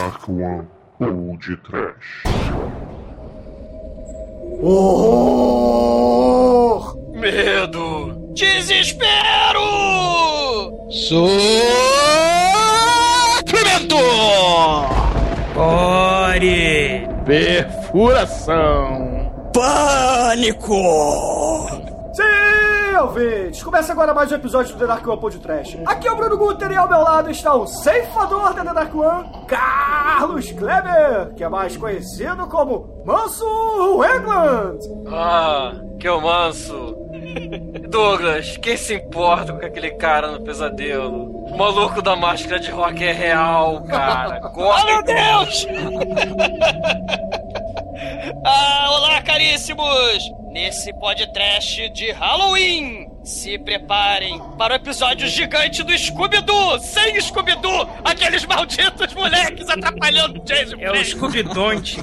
Dark One ou de Trash. Horror! Medo! Desespero! Sofrimento! Ore! Perfuração! Pânico! Sim, ouvintes! Começa agora mais um episódio do The Dark One Pod Trash. Aqui é o Bruno Guter e ao meu lado está o ceifador da The Dark One, Carlos Kleber, que é mais conhecido como Manso England. Ah, que eu manso. Douglas, quem se importa com aquele cara no pesadelo? O maluco da máscara de rock é real, cara. Corre. Oh, meu Deus! ah, olá, caríssimos! Nesse podcast de Halloween, se preparem para o episódio gigante do Scooby-Doo! Sem Scooby-Doo! Aqueles malditos moleques atrapalhando o Jason É o Scooby-Donte.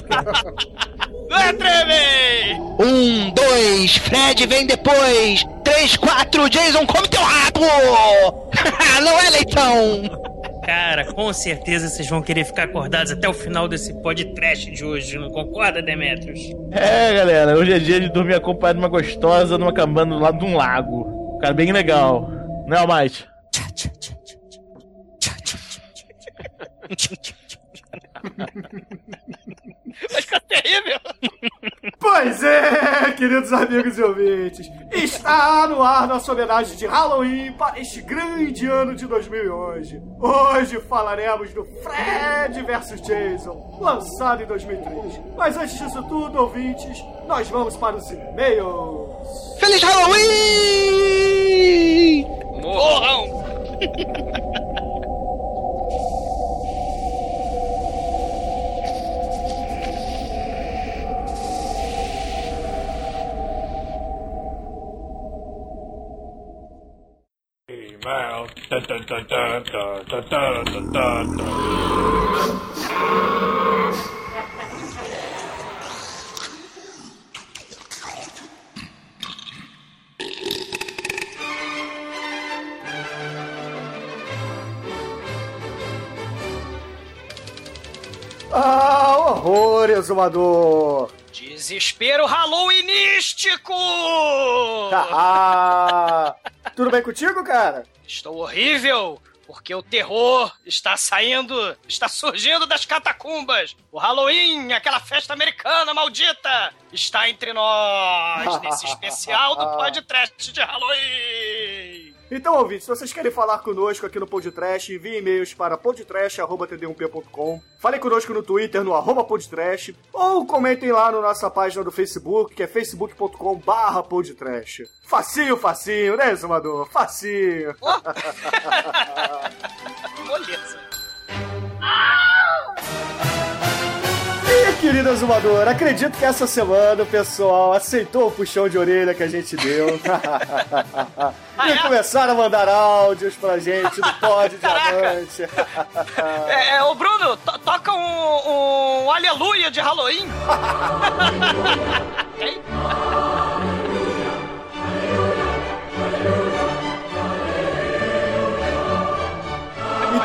Entrem! Um, dois, Fred vem depois! Três, quatro, Jason come teu rabo! Não é, leitão? Cara, com certeza vocês vão querer ficar acordados até o final desse podcast de hoje, não concorda, Demetrius? É, galera, hoje é dia de dormir acompanhado de uma gostosa numa cabana do lado de um lago. Cara, bem legal. Não é, Almighty? Vai ficar terrível! Pois é, queridos amigos e ouvintes, está no ar nossa homenagem de Halloween para este grande ano de 2011. Hoje falaremos do Fred vs Jason, lançado em 2003. Mas antes disso tudo, ouvintes, nós vamos para os e-mails. Feliz Halloween! all home. Well, da da da da da da da da da. Exumador! Desespero Halloweenístico! Ah, tudo bem contigo, cara? Estou horrível, porque o terror está saindo, está surgindo das catacumbas. O Halloween, aquela festa americana maldita, está entre nós nesse especial do podcast de Halloween. Então, ouvintes, se vocês querem falar conosco aqui no Podtrash, envie e-mails para podtrash.td1p.com. Falem conosco no Twitter, no arroba podtrash, ou comentem lá na nossa página do Facebook, que é facebook.com barra podtrash. Facinho, facinho, né, Exumador? Facinho. Moleza. E, querido Exumador, acredito que essa semana o pessoal aceitou o puxão de orelha que a gente deu. e começaram a mandar áudios pra gente do Pod Diamante. É, é, ô Bruno, to- toca um, um Aleluia de Halloween. Tem?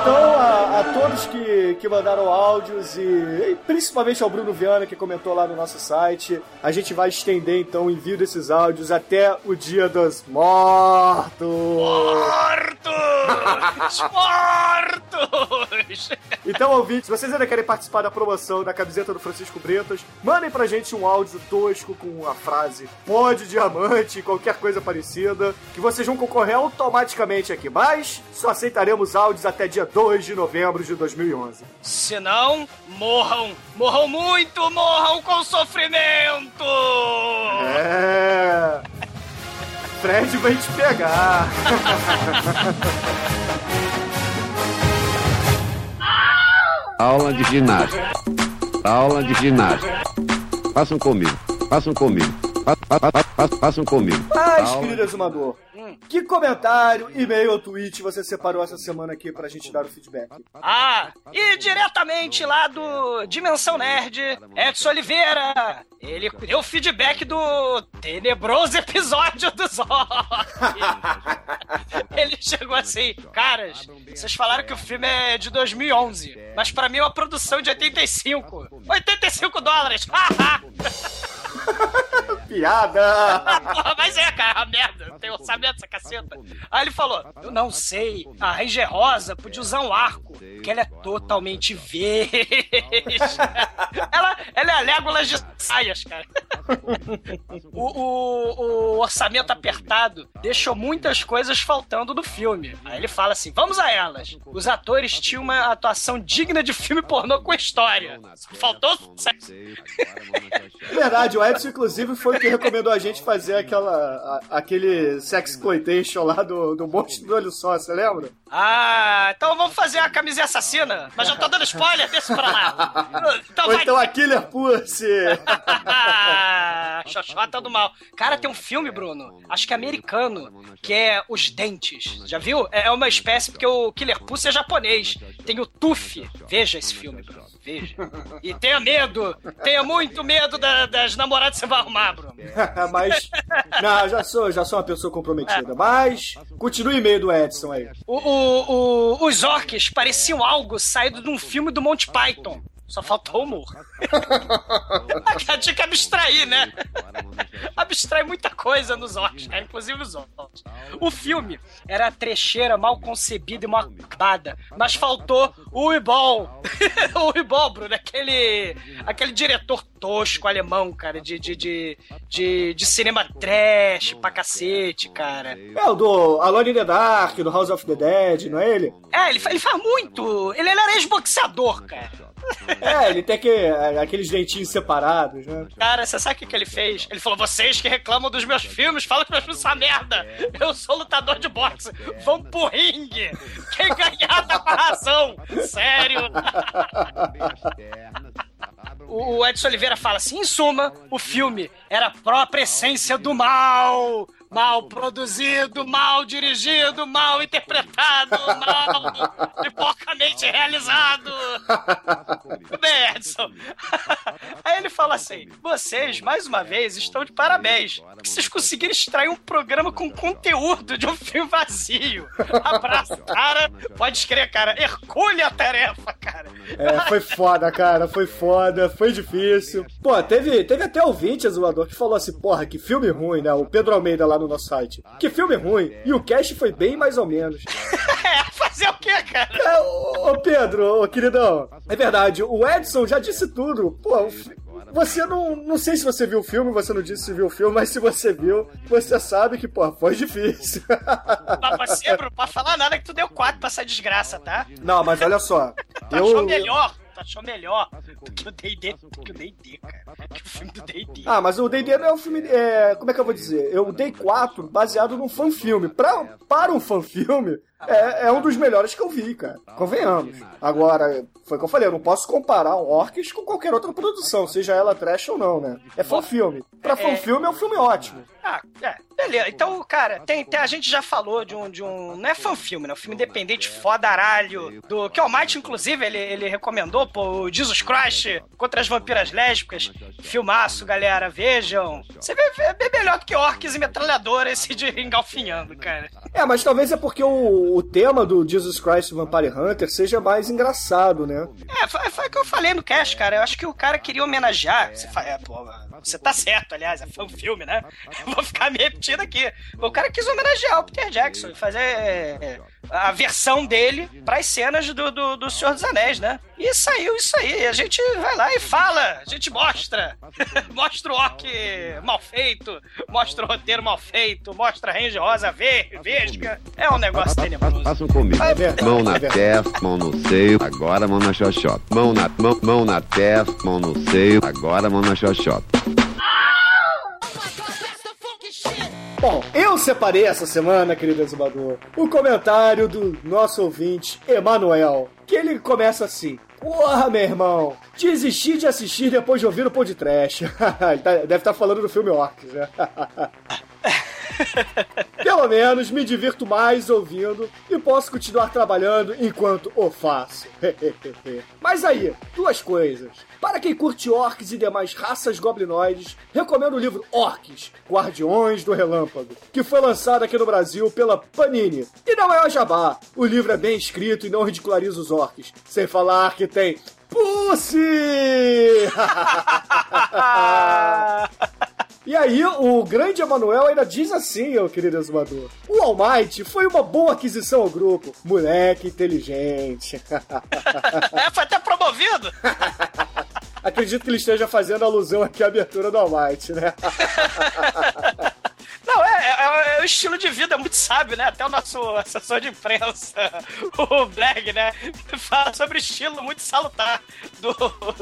Então, a, a todos que, que mandaram áudios e, e principalmente ao Bruno Viana que comentou lá no nosso site, a gente vai estender então o envio desses áudios até o Dia dos Mortos. Mortos! Mortos! Então, ouvintes, se vocês ainda querem participar da promoção da camiseta do Francisco Bretas, mandem pra gente um áudio tosco com a frase pode diamante, qualquer coisa parecida, que vocês vão concorrer automaticamente aqui. Mas só aceitaremos áudios até dia 2 de novembro de 2011. Se não, morram! Morram muito! Morram com sofrimento! É. Fred vai te pegar. Aula de ginástica. Aula de ginástica. Façam comigo. Façam comigo. Façam comigo. Aula querido exumador, que comentário, e-mail ou tweet você separou essa semana aqui pra gente dar o feedback? Ah, e diretamente lá do Dimensão Nerd, Edson Oliveira. Ele deu feedback do tenebroso episódio do Zork. Ele chegou assim, caras, vocês falaram que o filme é de 2011, mas pra mim é uma produção de 85. 85 dólares! Piada! Porra, mas é, cara, a merda. Não tem orçamento essa caceta. Aí ele falou: Eu não sei, a Ranger Rosa podia usar um arco, que ela é totalmente verde. ela, ela é a Legolas de saias, cara. O, o- o orçamento apertado deixou muitas coisas faltando no filme. Aí ele fala assim: vamos a elas. Os atores tinham uma atuação digna de filme pornô com história. Faltou. É verdade, o Edson, inclusive, foi o que recomendou a gente fazer aquela, a- aquele sexploitation lá do, do monstro do olho só, você lembra? Ah, então vamos fazer a camisinha assassina. Mas já tô dando spoiler, desce pra lá. Então Ou vai. então a Killer Pussy! Xoxota do mal. Cara, tem um filme, Bruno, acho que é americano, que é Os Dentes. Já viu? É uma espécie, porque o Killer Pussy é japonês. Tem o Tuff. Veja esse filme, Bruno. Veja. E tenha medo. Tenha muito medo da- das namoradas que você vai arrumar, Bruno. Mas. Não, já sou, já sou uma pessoa comprometida. Mas. Continue o e-mail do Edson aí. O- o- o- os orcs pareciam algo saído de um filme do Monty Python. Só faltou o humor. A tinha que abstrair, né? Abstrai muita coisa nos orcs, cara, inclusive os orcs. O filme era trecheira mal concebida e mal acabada, mas faltou o Uibol. o Uibol, Bruno, aquele, aquele diretor tosco alemão, cara, de, de, de, de, de cinema trash pra cacete, cara. É o do Alone in the Dark, do House of the Dead, não é ele? É, ele, ele faz muito. Ele, ele era ex-boxeador, cara. É, ele tem que, é, aqueles dentinhos separados, né? Cara, você sabe o que, ele fez? Ele falou: vocês que reclamam dos meus filmes, falam que meus filmes são merda. Eu sou lutador de boxe. Vão pro ringue. Quem ganhar tá com a razão. Sério. O Edson Oliveira fala assim: em suma, o filme era a própria essência do mal. Mal produzido, mal dirigido, mal interpretado, mal e porcamente realizado. Tudo bem, Edson. Aí ele fala assim: vocês, mais uma vez, estão de parabéns. Porque vocês conseguiram extrair um programa com conteúdo de um filme vazio. Abraço, cara. Pode escrever, cara. Hercule a tarefa, cara. É, foi foda, cara, foi foda, foi difícil. Pô, teve, teve até ouvinte, zoador, que falou assim, porra, que filme ruim, né? O Pedro Almeida lá no nosso site. Que filme ruim. E o cast foi bem mais ou menos. É, fazer o quê, cara? É, ô, ô, Pedro, ô, queridão, é verdade, o Edson já disse tudo. Pô, o você não. Não sei se você viu o filme, você não disse se viu o filme, mas se você viu, você sabe que, pô, foi difícil. Mas você, Bruno, pode falar nada que tu deu quatro pra essa desgraça, tá? Não, mas olha só. Tu achou melhor? Tu achou melhor do que o D&D, do que o D&D, cara. Que o filme do D&D. Ah, mas o D&D não é um filme... É, como é que eu vou dizer? Eu dei 4 baseado num fanfilme. Pra, para um fanfilme, é, é um dos melhores que eu vi, cara. Convenhamos. Agora, foi o que eu falei, eu não posso comparar um Orcs com qualquer outra produção, seja ela trash ou não, né? É fanfilme. Pra fanfilme é um filme ótimo. Ah, é, beleza. Então, cara, tem, tem- a gente já falou de um, de um. Não é fanfilme, né? Um filme independente fodaralho. Do que o Might, inclusive, ele, ele recomendou, pô, o Jesus Christ contra as vampiras lésbicas. Filmaço, galera, vejam. Você vê, é bem melhor do que orques e metralhadora esse de engalfinhando, cara. É, mas talvez é porque o, o tema do Jesus Christ Vampire Hunter seja mais engraçado, né? É, foi, foi o que eu falei no cast, cara. Eu acho que o cara queria homenagear. Você, fa- é, pô, você tá certo, aliás, é fã filme, né? Eu vou ficar me repetindo aqui. O cara quis homenagear o Peter Jackson e fazer é, a versão dele pras cenas do, do, do Senhor dos Anéis, né? E saiu isso aí. A gente vai lá e fala, a gente mostra. mostra o orc mal feito, mostra o roteiro mal feito, mostra a Range Rosa ver, vesga. É um negócio tenebroso. Façam comigo. Mão na testa, mão no seio, agora mão na xoxota. Mão na, mão, mão na testa, mão no seio, agora mão na xoxota. Bom, eu separei essa semana, querido exumador, o comentário do nosso ouvinte, Emanuel, que ele começa assim. Porra, meu irmão! Desisti de assistir depois de ouvir o podcast. Deve estar falando do filme Orcs, né? Pelo menos me divirto mais ouvindo e posso continuar trabalhando enquanto o faço. Mas aí, duas coisas. Para quem curte orcs e demais raças goblinoides, recomendo o livro Orcs, Guardiões do Relâmpago, que foi lançado aqui no Brasil pela Panini. E não é o jabá, o livro é bem escrito e não ridiculariza os orcs, sem falar que tem Pussy! E aí, o grande Emanuel ainda diz assim, meu querido exumador. O All Might foi uma boa aquisição ao grupo. Moleque inteligente. é, foi até promovido. Acredito que ele esteja fazendo alusão aqui à abertura do All Might, né? Não, é, é, é, o estilo de vida muito sábio, né? Até o nosso assessor de imprensa, o Black, né? Fala sobre estilo muito salutar do,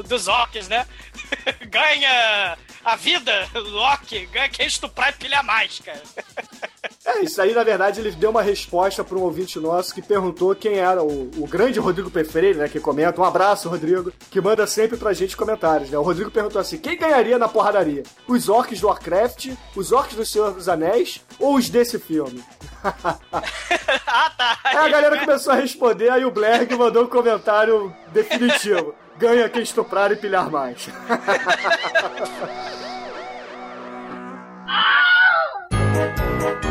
dos orcs, né? Ganha a vida, Loki, ganha quem estuprar e pilhar mais, cara. É, isso aí, na verdade, ele deu uma resposta para um ouvinte nosso que perguntou quem era o, o grande Rodrigo Perfeire, né? Que comenta. Um abraço, Rodrigo, que manda sempre pra gente comentários, né? O Rodrigo perguntou assim: quem ganharia na porradaria? Os orcs do Warcraft, os orcs do Senhor dos Anéis ou os desse filme? ah, tá. Aí a galera começou a responder, aí o Blair mandou um comentário definitivo. Ganha quem estuprar e pilhar mais.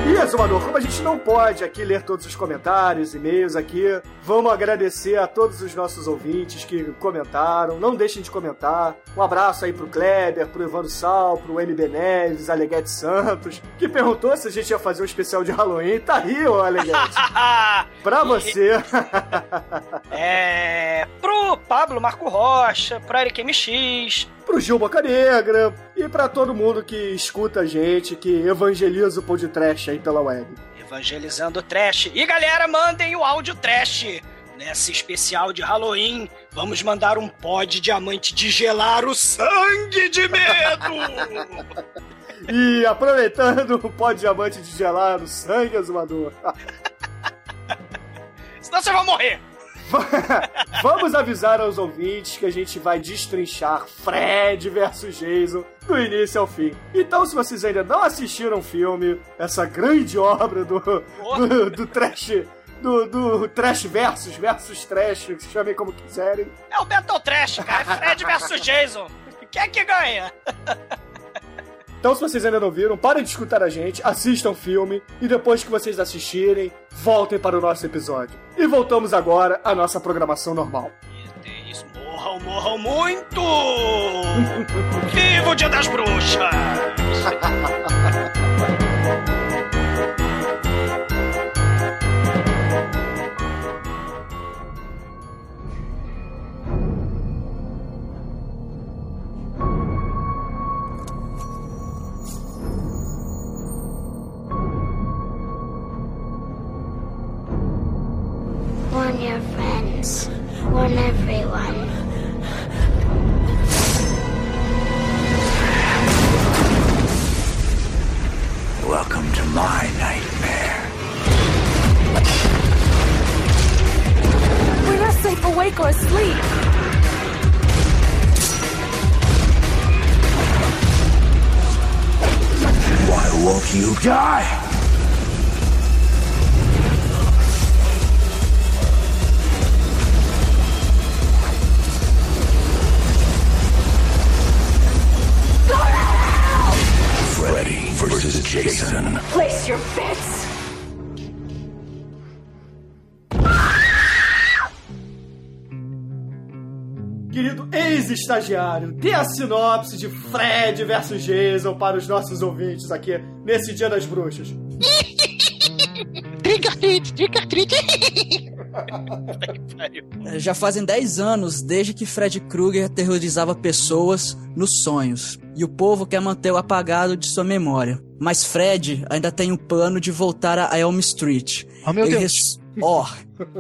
E, Exumador, como a gente não pode aqui ler todos os comentários, e-mails aqui, vamos agradecer a todos os nossos ouvintes que comentaram. Não deixem de comentar. Um abraço aí pro Kleber, pro Evandro Sal, pro MB Neves, Aleguete Santos, que perguntou se a gente ia fazer um especial de Halloween. Tá aí, ô Aleguete. pra você. é. Pro Pablo Marco Rocha, pro Eric MX, pro Gil Boca Negra e para todo mundo que escuta a gente, que evangeliza o podcast aí pela web. Evangelizando o trash. E galera, mandem o áudio trash. Nessa especial de Halloween, vamos mandar um pó de diamante de gelar o sangue de medo! e aproveitando o pó de diamante de gelar o sangue, azumador. Senão vocês vão morrer! Vamos avisar aos ouvintes que a gente vai destrinchar Fred versus Jason do início ao fim. Então, se vocês ainda não assistiram o filme, essa grande obra do, do, do trash do, do Trash Versus, versus Trash, chamem como quiserem. É o Battle Trash, cara. É Fred versus Jason. Quem é que ganha? Então, se vocês ainda não viram, parem de escutar a gente, assistam o filme e depois que vocês assistirem, voltem para o nosso episódio. E voltamos agora à nossa programação normal. Morram, morram muito! Viva o Dia das Bruxas! die? Querido ex-estagiário, dê a sinopse de Fred versus Jason para os nossos ouvintes aqui nesse Dia das Bruxas. Treat, trick or treat. Já fazem 10 anos desde que Fred Krueger aterrorizava pessoas nos sonhos. E o povo quer manter o apagado de sua memória. Mas Fred ainda tem um plano de voltar a Elm Street. Oh, meu ele Deus. res- Ó,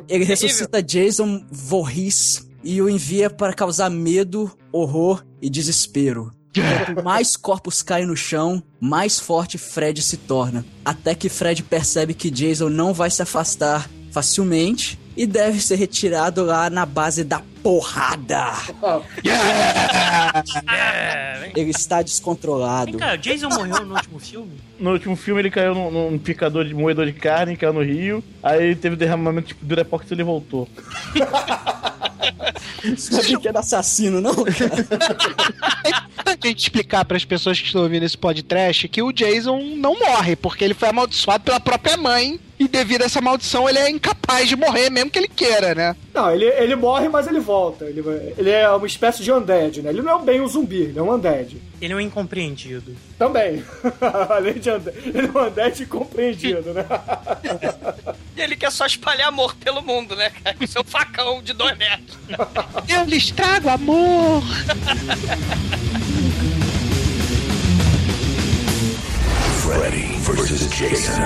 ele ressuscita Jason Voorhees e o envia para causar medo, horror e desespero. Quanto mais corpos caem no chão, mais forte Fred se torna. Até que Fred percebe que Jason não vai se afastar facilmente e deve ser retirado lá na base da porrada. Ele está descontrolado. Cara, o Jason morreu no último filme? No último filme ele caiu num, num picador de moedor de carne, caiu no rio. Aí ele teve derramamento tipo Durepox e ele voltou. Sabia que era assassino, não? a gente explicar para as pessoas que estão ouvindo esse podcast que o Jason não morre, porque ele foi amaldiçoado pela própria mãe. E devido a essa maldição, ele é incapaz de morrer, mesmo que ele queira, né? Não, ele, ele morre, mas ele volta. Ele, ele é uma espécie de undead, né? Ele não é bem um zumbi, ele é um undead. Ele é um incompreendido. Também. Além de undead, ele é um undead incompreendido, né? E ele quer só espalhar amor pelo mundo, né, cara? Com seu facão de dois metros. Eu lhes trago amor! Freddy versus Jason.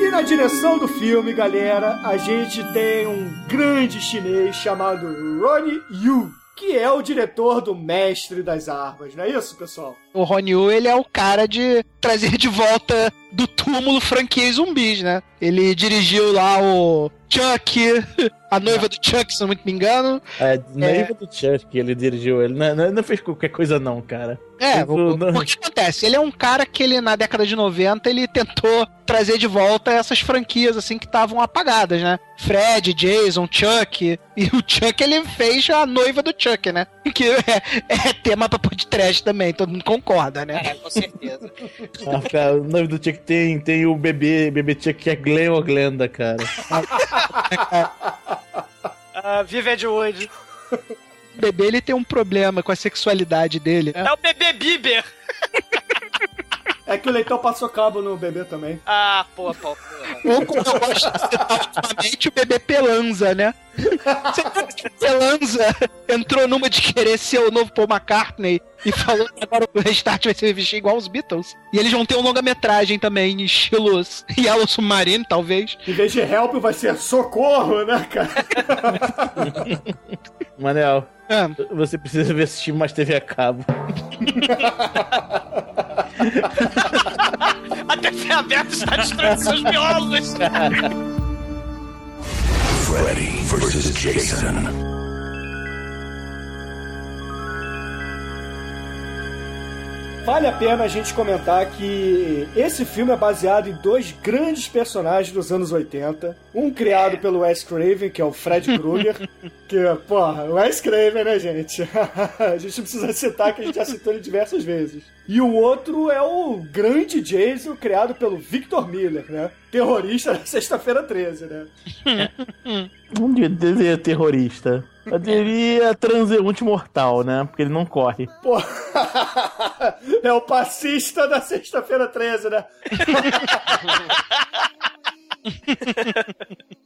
E na direção do filme, galera, a gente tem um grande chinês chamado Ronnie Yu, que é o diretor do Mestre das Armas, não é isso, pessoal? O Ron Yu, ele é o cara de trazer de volta do túmulo franquia zumbis, né? Ele dirigiu lá o Chuck, a noiva do Chuck, se não me engano. É, noiva do Chuck, ele dirigiu ele. Não, não, não fez qualquer coisa, não, cara. É, Tipo, o, não- o que acontece? Ele é um cara que ele, na década de 90, ele tentou trazer de volta essas franquias, assim, que estavam apagadas, né? Fred, Jason, Chuck. E o Chuck, ele fez a noiva do Chuck, né? Que é, é tema pra podcast também, todo mundo concorda, né? É, com certeza. Ah, cara, o nome do Chuck tem, tem o bebê, bebê Chuck que é Glenn ou Glenda, cara. Ah, Vive Edwood. O bebê, ele tem um problema com a sexualidade dele. né? É o bebê Bieber. É que o leitão passou cabo no bebê também. Ah, pô, pô, pô. Ou como eu gosto de citar ultimamente, o bebê Pelanza, né? Você viu que o Pelanza entrou numa de querer ser o novo Paul McCartney e falou que agora o Restart vai se vestir igual os Beatles. E eles vão ter um longa-metragem também, em estilos Yellow Submarine, talvez. Em vez de help, vai ser socorro, né, cara? Manel, Ah, você precisa ver assistir mais TV a cabo. A TV aberta está destruindo seus miolos. Freddy versus Jason. Vale a pena a gente comentar que esse filme é baseado em dois grandes personagens dos anos 80. Um criado pelo Wes Craven, que é o Fred Krueger. que, porra, o Wes Craven, né, gente? a gente precisa citar que a gente já citou ele diversas vezes. E o outro é o grande Jason, criado pelo Victor Miller, né? Terrorista da Sexta-feira 13, né? Não devia terrorista. Eu diria transeunte mortal, né? Porque ele não corre. Pô, é o passista da Sexta-feira 13, né?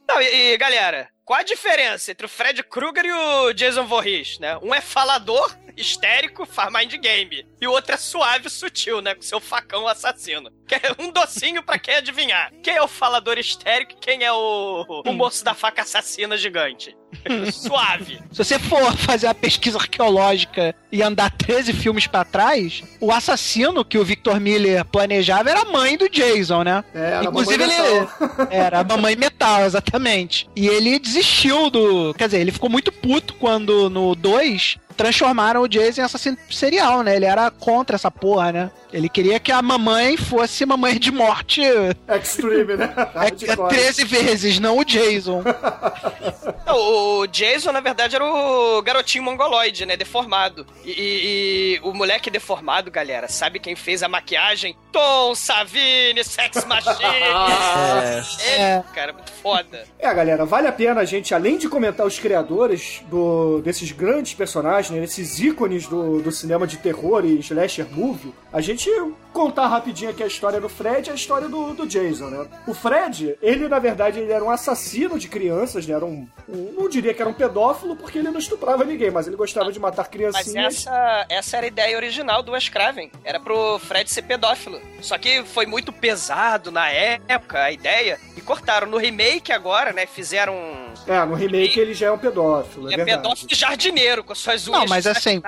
Não, e, e, galera, qual a diferença entre o Fred Krueger e o Jason Voorhees, né? Um é falador, histérico, faz mind game. E o outro é suave e sutil, né? Com seu facão assassino. Que é um docinho pra quem adivinhar. Quem é o falador histérico e quem é o, o moço da faca assassina gigante? suave. Se você for fazer uma pesquisa arqueológica e andar 13 filmes pra trás, o assassino que o Victor Miller planejava era a mãe do Jason, né? É, era a Inclusive mamãe ele metal. era a mamãe metal, exatamente. E ele desistiu do, quer dizer, ele ficou muito puto quando no 2 transformaram o Jason em assassino serial, né? Ele era contra essa porra, né? Ele queria que a mamãe fosse mamãe de morte Extreme, né? é, Hardcore. 13 vezes, não o Jason. Não, o Jason, na verdade, era o garotinho mongoloide, né? Deformado. E, e- e o moleque deformado, galera, sabe quem fez a maquiagem? Tom Savini, Sex Machine. É. Ele, cara, muito foda. É, galera, vale a pena a gente, além de comentar os criadores do, desses grandes personagens, né, desses ícones do, do cinema de terror e slasher movie, a gente contar rapidinho aqui a história do Fred e a história do, do Jason, né? O Fred, ele, na verdade, ele era um assassino de crianças, né? Era um, um- Não diria que era um pedófilo, porque ele não estuprava ninguém, mas ele gostava de matar Mas criancinhas. essa, essa era a ideia original do Wes Craven. Era pro Fred ser pedófilo. Só que foi muito pesado na época, a ideia. E cortaram. No remake agora, né? Fizeram É, no remake ele já é um pedófilo, é, É pedófilo e jardineiro, com suas unhas Não, mas de assim,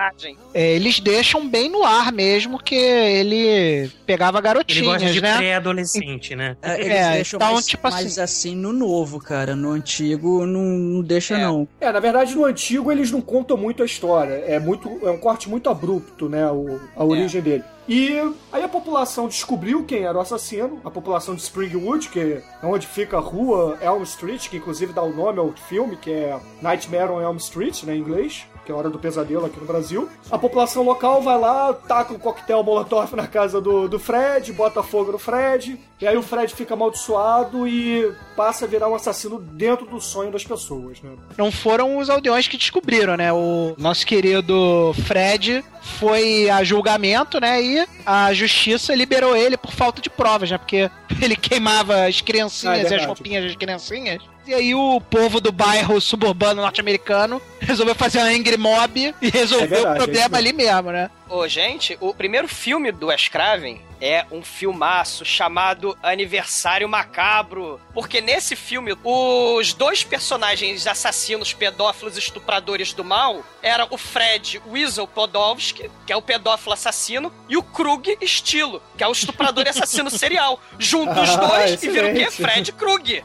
é, eles deixam bem no ar mesmo que ele pegava Ele garotinhas, gosta de né? pré-adolescente, né? É, eles É, deixam então, mais, tipo mais assim no novo, cara. No antigo não, não deixa, não. É, na verdade, no antigo eles não contam muito a história. É muito, é um corte muito abrupto, né? O, a origem dele. E aí a população descobriu quem era o assassino, a população de Springwood, que é onde fica a rua Elm Street, que inclusive dá o nome ao filme, que é Nightmare on Elm Street, né, em inglês, que é a hora do pesadelo aqui no Brasil. A população local vai lá, taca um coquetel molotov na casa do, do Fred, bota fogo no Fred, e aí o Fred fica amaldiçoado e passa a virar um assassino dentro do sonho das pessoas, né? Não foram os aldeões que descobriram, né? O nosso querido Fred foi a julgamento, né? E a justiça liberou ele por falta de provas, né? Porque ele queimava as Ah, é criancinhas e as roupinhas das criancinhas. E aí o povo do bairro suburbano norte-americano resolveu fazer uma Angry Mob e resolveu É verdade, o é problema ali mesmo, né? Ô, gente, o primeiro filme do Wes Craven é um filmaço chamado Aniversário Macabro. Porque nesse filme, os dois personagens assassinos, pedófilos, estupradores do mal, era o Fred Weasel Podolsky, que é o pedófilo assassino, e o Krug Estilo, que é o estuprador e assassino serial. Juntos os Ah, dois e viram o quê? excelente. Fred Krug.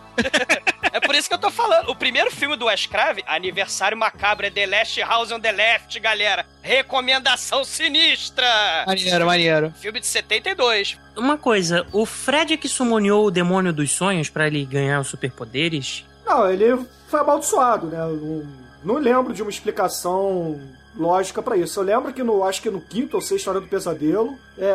É por isso que eu tô falando. O primeiro filme do Wes Craven, Aniversário Macabro, é The Last House on the Left, galera. Recomendação sinistra. Maneiro, maneiro. Filme de 72. Uma coisa, o Fred é que summoneou o demônio dos sonhos pra ele ganhar os superpoderes? Não, ele foi amaldiçoado, né? Eu não lembro de uma explicação lógica pra isso. Eu lembro que no, acho que no quinto ou sexto Hora do Pesadelo, é,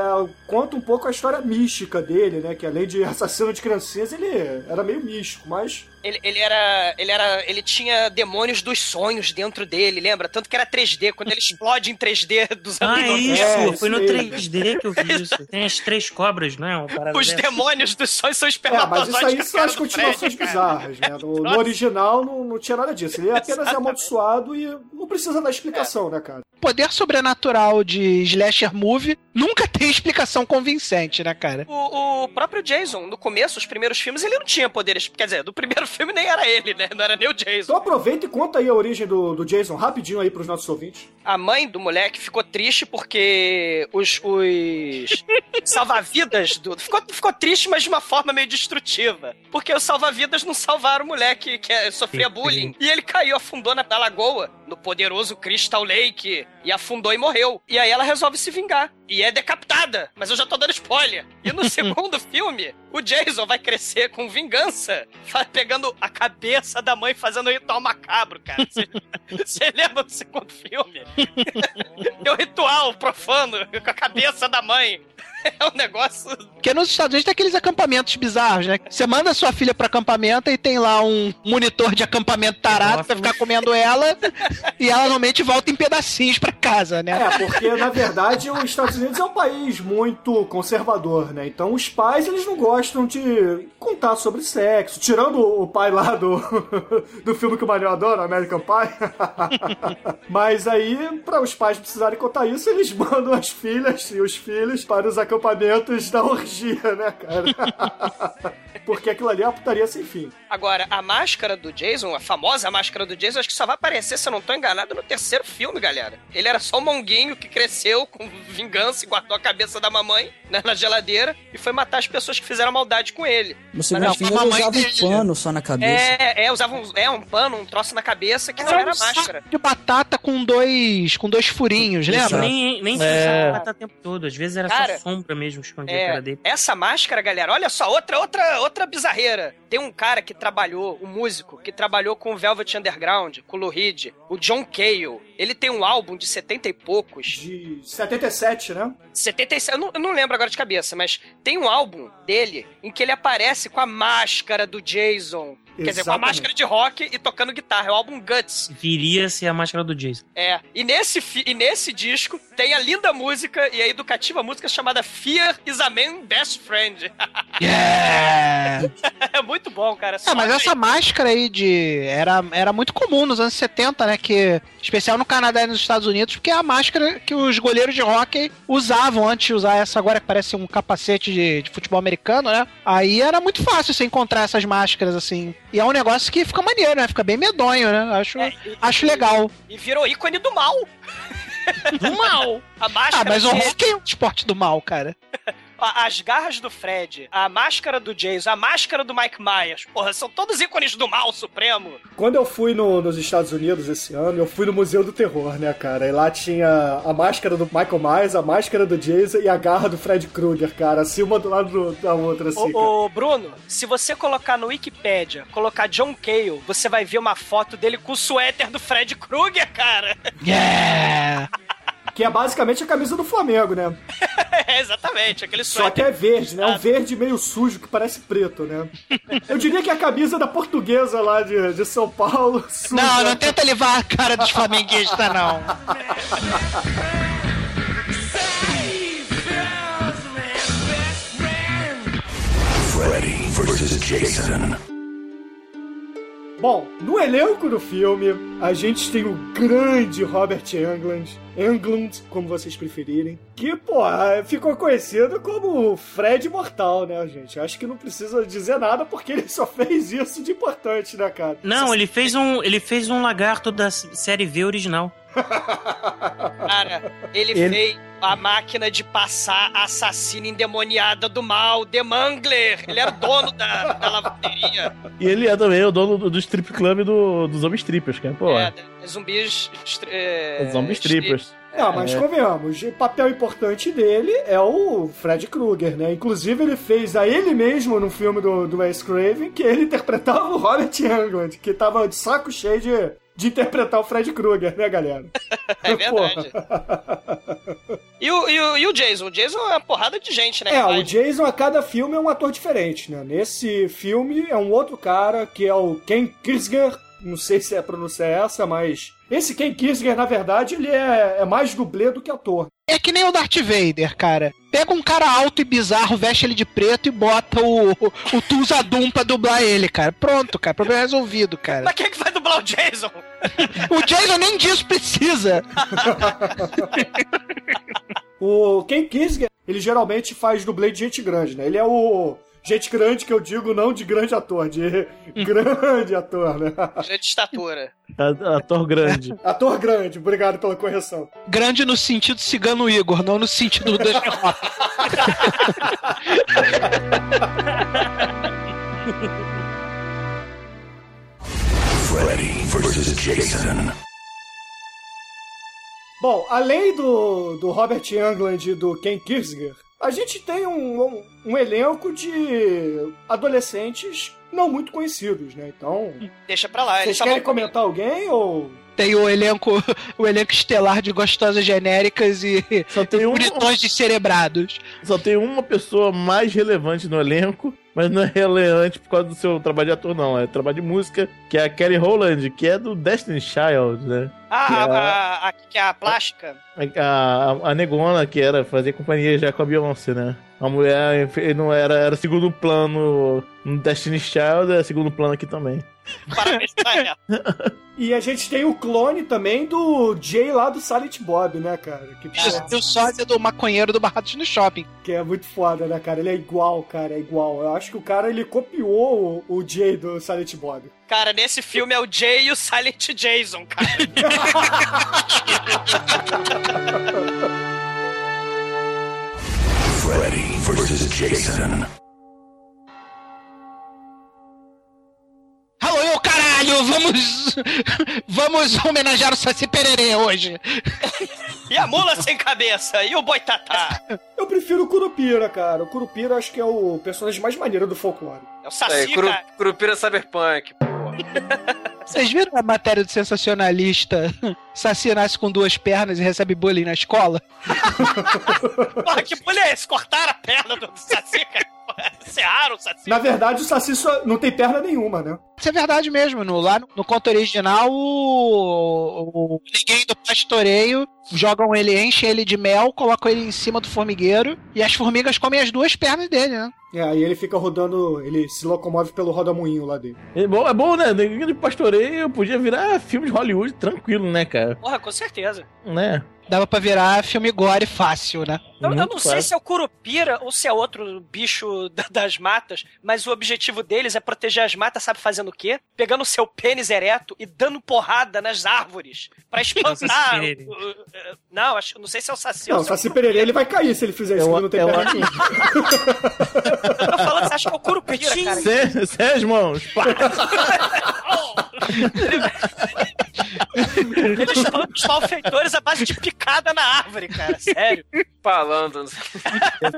conta um pouco a história mística dele, né? Que além de assassino de criancinhas, ele era meio místico, mas Ele, ele era. Ele era. Ele tinha demônios dos sonhos dentro dele, lembra? Tanto que era 3D. Quando ele explode em 3D dos anos Ah, é 90. isso! É, foi no isso mesmo. 3D que eu vi isso. Tem as três cobras, não é? Os dessa. demônios dos sonhos são É, espermatozoides. mas isso aí são as continuações Fred, bizarras, né? No, no original não, não tinha nada disso. Ele apenas é amaldiçoado e não precisa dar explicação, né, cara? O poder sobrenatural de slasher movie nunca tem explicação convincente, né, cara? O, o próprio Jason, no começo, os primeiros filmes, ele não tinha poderes. Quer dizer, do primeiro filme nem era ele, né? Não era nem o Jason. Então aproveita e conta aí a origem do, do Jason rapidinho aí pros nossos ouvintes. A mãe do moleque ficou triste porque os, os salva-vidas do. Ficou, ficou triste, mas de uma forma meio destrutiva. Porque os salva-vidas não salvaram o moleque que é- sofria bullying. E ele caiu, afundou na, na lagoa, no poderoso Crystal Lake, e afundou e morreu. E aí ela resolve se vingar. E é decapitada, mas eu já tô dando spoiler. E no segundo filme, o Jason vai crescer com vingança, pegando a cabeça da mãe fazendo um ritual macabro, cara. Você- lembra do segundo filme? É o ritual profano com a cabeça da mãe. É um negócio. Porque nos Estados Unidos tem aqueles acampamentos bizarros, né? Você manda sua filha pro acampamento e tem lá um monitor de acampamento tarado pra ficar comendo ela e ela normalmente volta em pedacinhos pra casa, né? É, porque na verdade os Estados Unidos é um país muito conservador, né? Então os pais eles não gostam de contar sobre sexo. Tirando o pai lá do, do filme que o Manuel adora, American Pie. Mas aí, para os pais precisarem contar isso, eles mandam as filhas e os filhos para os acampamentos da orgia, né, cara? Porque aquilo ali é uma putaria sem fim. Agora, a máscara do Jason, a famosa máscara do Jason, acho que só vai aparecer, se eu não tô enganado, no terceiro filme, galera. Ele era só um monguinho que cresceu com vingança e guardou a cabeça da mamãe né, na geladeira e foi matar as pessoas que fizeram maldade com ele. No segundo não, filme a ele mamãe usava dele. um pano só na cabeça. É, é, usava um, é, um pano, um troço na cabeça que não Era era um saco máscara. de batata com dois, com dois furinhos, lembra? nem, nem É. matar o tempo todo. Às vezes era Cara, só sombra mesmo escondida a É, cara dele. essa máscara, galera, olha só, outra, outra, outra bizarreira. Tem um cara que trabalhou, um músico, que trabalhou com o Velvet Underground, com o Lou Reed, o John Cale. Ele tem um álbum de 70 e poucos. De 77, né? 77, eu não, eu não lembro agora de cabeça, mas tem um álbum dele em que ele aparece com a máscara do Jason. Quer dizer, com a máscara de rock e tocando guitarra. É o álbum Guts. Viria a ser a máscara do Jason. É. E nesse, e nesse disco tem a linda música e a educativa música chamada Fear is a Man Best Friend. Yeah! É muito bom, cara. Ah, mas Só essa máscara aí de. Era, era muito comum nos anos 70, né? Que, especial no Canadá e nos Estados Unidos, porque é a máscara que os goleiros de hockey usavam antes de usar essa agora que parece um capacete de, de futebol americano, né? Aí era muito fácil você encontrar essas máscaras assim. E é um negócio que fica maneiro, né? Fica bem medonho, né? Acho, acho legal. E virou ícone do mal. do mal. A máscara Ah, mas o rock é um esporte do mal, cara. As garras do Fred, a máscara do Jason, a máscara do Mike Myers, porra, são todos ícones do mal supremo. Quando eu fui no- nos Estados Unidos esse ano, eu fui no Museu do Terror, né, cara? E lá tinha a máscara do Michael Myers, a máscara do Jason e a garra do Fred Krueger, cara. Assim, uma do lado do- da outra, assim. Ô, ô, Bruno, se você colocar no Wikipedia, colocar John Cale, você vai ver uma foto dele com o suéter do Fred Krueger, cara. Yeah! Que é basicamente a camisa do Flamengo, né? É, exatamente, aquele Só que suéter. é verde, né? Um verde meio sujo que parece preto, né? Eu diria que é a camisa da portuguesa lá de, de São Paulo. Suja. Não, não tenta levar a cara dos flamenguistas, não. Freddy versus Jason. Bom, no elenco do filme, a gente tem o grande Robert Englund, Englund, como vocês preferirem, que, pô, ficou conhecido como Fred Mortal, né, gente? Acho que não precisa dizer nada porque ele só fez isso de importante, né, cara? Não, ele fez um, ele fez um lagarto da série V original. Cara, ele, Ele- fez a máquina de passar assassina endemoniada do mal, The Mangler. Ele era o dono da, da lavanderia. E ele é também o dono do, do strip club do, dos homens strippers, cara. Pô, É, zumbis. estre- É, os homens strippers. Não, mas É. convenhamos, o papel importante dele é o Fred Krueger, né? Inclusive, ele fez a ele mesmo no filme do, do Wes Craven, que ele interpretava o Robert Englund, que tava de saco cheio de, de interpretar o Fred Krueger, né, galera? É verdade. E o, e, o, e o Jason? O Jason é uma porrada de gente, né? É, o. Jason a cada filme é um ator diferente, né? Nesse filme é um outro cara que é o Ken Kirsger, não sei se a pronúncia é essa, mas esse Ken Kirsger, na verdade, ele é, é mais dublê do que ator. É que nem o Darth Vader, cara. Pega um cara alto e bizarro, veste ele de preto e bota o, o, o Tuzadum pra dublar ele, cara. Pronto, cara. Problema resolvido, cara. Mas quem é que vai dublar o Jason? O Jason nem disso precisa. O Ken Kirsger, ele geralmente faz dublê de gente grande, né? Ele é o gente grande que eu digo não de grande ator, de grande ator, né? De estatura. Ator grande. Ator grande, obrigado pela correção. Grande no sentido cigano Igor, não no sentido do Freddy Jason. Bom, além do, do Robert Englund e do Ken Kirsger, a gente tem um, um, um elenco de adolescentes não muito conhecidos, né? Então, Deixa pra lá. vocês Eles querem comentar alguém ou... Tem o elenco, o elenco estelar de gostosas genéricas e Só tem um, bonitões descerebrados. só tem uma pessoa mais relevante no elenco, mas não é relevante por causa do seu trabalho de ator, não. É trabalho de música, que é a Kelly Rowland, que é do Destiny Child, né? Ah, Que a, é a, a, que é a plástica? A, a, a negona que era fazer companhia já com a Beyoncé, né? A mulher não era, era segundo plano no Destiny Child, é segundo plano aqui também. Parabéns pra ela. E a gente tem o clone também do Jay lá do Silent Bob, né, cara? Que, Isso, e o sósia do maconheiro do Barrados no Shopping. que é muito foda, né, cara? Ele é igual, cara, é igual. Eu acho que o cara, ele copiou o, o Jay do Silent Bob. Cara, nesse filme é o Jay e o Silent Jason, cara. Freddy versus Jason. Alô, eu caralho! Vamos. Vamos homenagear o Saci Pererê hoje. E a mula sem cabeça, e o boitatá. Eu prefiro o Curupira, cara. O Curupira acho que é o personagem mais maneiro do folclore. É o É, Saci, Curu, cara. Curupira Cyberpunk, pô. Vocês viram a matéria do sensacionalista? Saci nasce com duas pernas e recebe bullying na escola? Porra, que bulha é esse? Cortaram a perna do Saci, cara. Porra, Serraram o Saci. Na verdade, o Saci só não tem perna nenhuma, né? Isso é verdade mesmo. No, lá no, no conto original, o, o ninguém do pastoreio jogam ele, enchem ele de mel, colocam ele em cima do formigueiro e as formigas comem as duas pernas dele, né? É, aí ele fica rodando, ele se locomove pelo rodamuinho lá dele. É bom, é bom, né? De pastoreio podia virar filme de Hollywood tranquilo, né, cara? Porra, com certeza. Né? Dava pra virar filme gore fácil, né? Eu, eu Muito não sei se é o Curupira ou se é outro bicho da- das matas, mas o objetivo deles é proteger as matas, sabe fazendo o quê? Pegando o seu pênis ereto e dando porrada nas árvores pra espantar. O- o- o- não, acho, não sei se é o Saci Não, o é o Saci Pererê ele vai cair se ele fizer isso, Eu- não tem eu. Eu tô falando, você acha que é o Curupira, cara? Sé- Sérgio, mãos. pá. Eles são os malfeitores à base de picada na árvore, cara. Sério. Falando. Que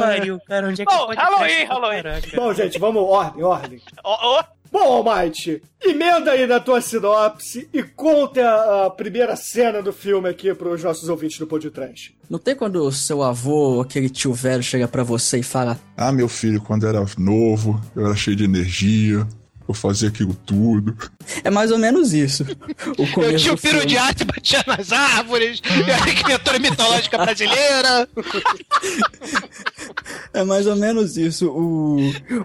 pariu, cara. Onde é que Bom, Halloween? Halloween. Caraca. Bom, gente, vamos, ordem, ordem. Ó, ó, Bom, Almighty, emenda aí na tua sinopse e conta a, a primeira cena do filme aqui pros nossos ouvintes do podcast. Não tem quando o seu avô, aquele tio velho, chega pra você e fala: Ah, meu filho, quando era novo, eu era cheio de energia, eu fazia aquilo tudo. É mais ou menos isso. O Eu começo tinha o do piro filme. de arte batia nas árvores, eu era criatura mitológica brasileira. É mais ou menos isso. O,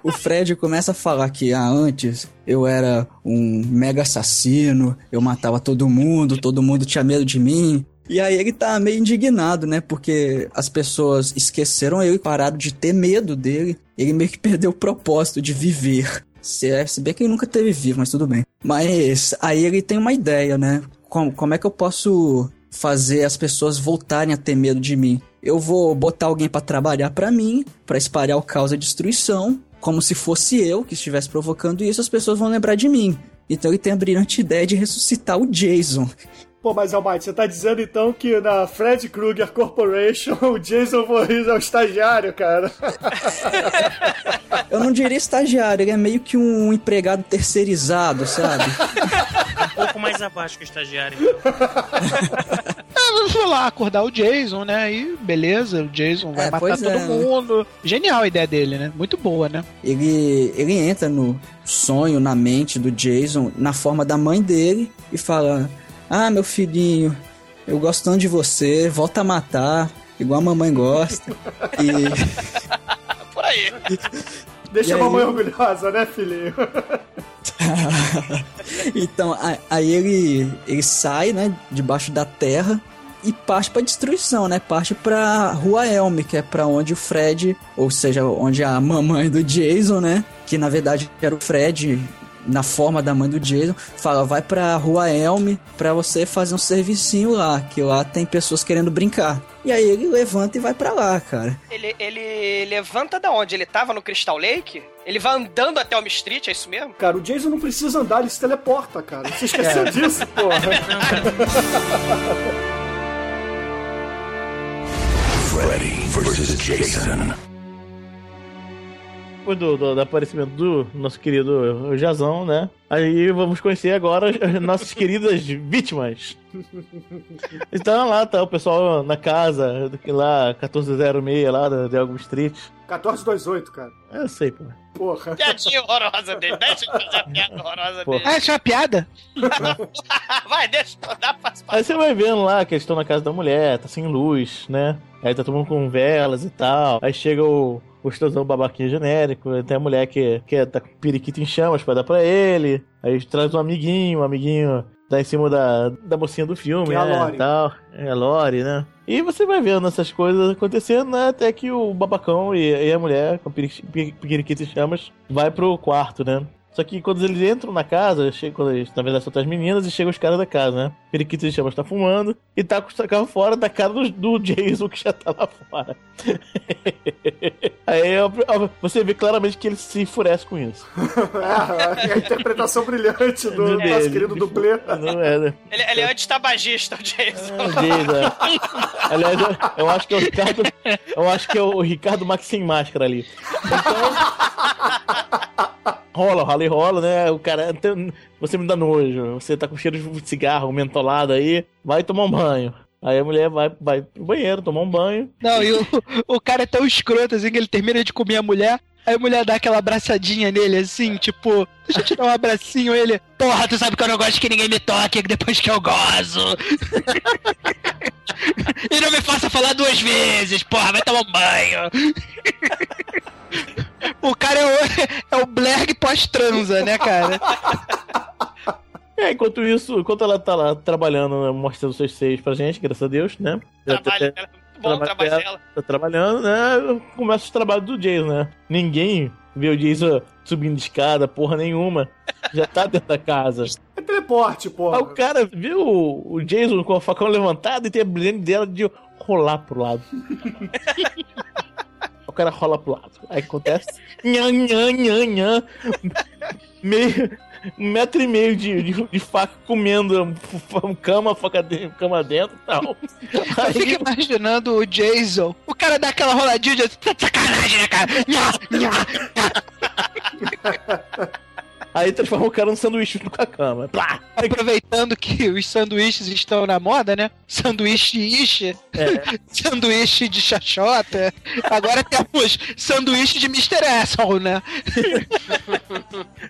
o Fred começa a falar que ah, antes eu era um mega assassino, eu matava todo mundo, todo mundo tinha medo de mim. E aí ele tá meio indignado, né? Porque as pessoas esqueceram ele, pararam de ter medo dele. Ele meio que perdeu o propósito de viver. Se, é- se bem que ele nunca teve vivo, mas tudo bem. Mas aí ele tem uma ideia, né? Como, como é que eu posso fazer as pessoas voltarem a ter medo de mim? Eu vou botar alguém pra trabalhar pra mim, pra espalhar o caos e a destruição, como se fosse eu que estivesse provocando isso, as pessoas vão lembrar de mim. Então ele tem a brilhante ideia de ressuscitar o Jason. Pô, mas Almighty, você tá dizendo então que na Fred Krueger Corporation o Jason Voorhees é o estagiário, cara? Eu não diria estagiário, ele é meio que um empregado terceirizado, sabe? Um pouco mais abaixo que o estagiário. então. Eu vou lá acordar o Jason, né? Aí, beleza, o Jason vai É, matar todo é, mundo. Genial a ideia dele, né? Muito boa, né? Ele, ele entra no sonho, na mente do Jason, na forma da mãe dele, e fala: Ah, meu filhinho, eu gosto tanto de você, volta a matar, igual a mamãe gosta. E. por aí. Deixa E a aí? mamãe orgulhosa, né, filhinho? então, aí ele, ele sai, né, debaixo da terra e parte pra destruição, né? Parte pra Rua Elm, que é pra onde o Fred, ou seja, onde a mamãe do Jason, né, que na verdade era o Fred na forma da mãe do Jason, fala: "Vai pra Rua Elm pra você fazer um servicinho lá, que lá tem pessoas querendo brincar". E aí ele levanta e vai pra lá, cara. Ele, ele levanta da onde? Ele tava no Crystal Lake? Ele vai andando até Elm Street, é isso mesmo? Cara, o Jason não precisa andar, ele se teleporta, cara. Você esqueceu É. disso, porra? Freddy versus Jason. Depois do, do, do aparecimento do nosso querido Jazão, né? Aí vamos conhecer agora as nossas queridas vítimas. Então lá tá o pessoal na casa, lá 1406 lá da de Elm Street. 1428, cara. Eu sei, pô. Porra. Piadinha horrorosa dele. Deixa eu fazer a piada horrorosa Pô. dele. Ah, isso é uma piada? Vai, deixa eu dar passo Aí você vai vendo lá que eles estão na casa da mulher, tá sem luz, né? Aí tá todo mundo com velas e tal. Aí chega o gostosão babaquinho genérico, tem a mulher que, que tá com periquito em chamas pra dar pra ele. Aí traz um amiguinho, um amiguinho dá em cima da, da mocinha do filme, é né? Tal. É a Lori, né? E você vai vendo essas coisas acontecendo, né? Até que o babacão e, e a mulher com peri- peri- periquito em chamas vai pro quarto, né? Só que quando eles entram na casa, chega, quando eles, na verdade são as meninas e chegam os caras da casa, né? Periquito em chamas tá fumando e tá com o carro fora da cara do, do Jason que já tá lá fora. Aí ó, ó, você vê claramente que ele se enfurece com isso. É, a interpretação brilhante do Dele. nosso querido dublê. Não é, né? Ele, ele é antitabagista, o Jason. É o Jason. é. Aliás, eu, eu acho que é o Ricardo. Eu acho que é o Ricardo Max sem máscara ali. Então. Rola, rola e rola, né? O cara. Você me dá nojo. Você tá com cheiro de cigarro mentolado aí. Vai tomar um banho. Aí a mulher vai, vai pro banheiro tomar um banho. Não, e o, o cara é tão escroto assim que ele termina de comer a mulher. Aí a mulher dá aquela abraçadinha nele, assim, tipo, deixa eu te dar um abracinho. Ele, porra, tu sabe que eu não gosto que ninguém me toque depois que eu gozo. e não me faça falar duas vezes, porra, vai tomar um banho. O cara é o, é o Blerg pós-transa, né, cara? É, enquanto isso, enquanto ela tá lá trabalhando, né, mostrando seus seios pra gente, graças a Deus, né? Trabalho dela. Bom o trabalho dela. Tá trabalhando, né? Começa os trabalhos do Jason, né? Ninguém vê o Jason subindo de escada, porra nenhuma. Já tá dentro da casa. É teleporte, porra. Aí o cara viu o Jason com o facão levantado e tem a brilhante dela de rolar pro lado. o cara rola pro lado. Aí acontece. Nhan, nhan, nhan, nhan. Meio, um metro e meio de, de, de faca comendo um, cama, faca dentro, cama dentro e tal. Eu fico imaginando o Jason. O cara dá aquela roladinha de de sacanagem, né, cara? Aí transforma o cara num sanduíche com a cama. Plá! Aproveitando que os sanduíches estão na moda, né? Sanduíche ishi, É. sanduíche de chachota. Agora temos sanduíche de Mr. Asshole, né?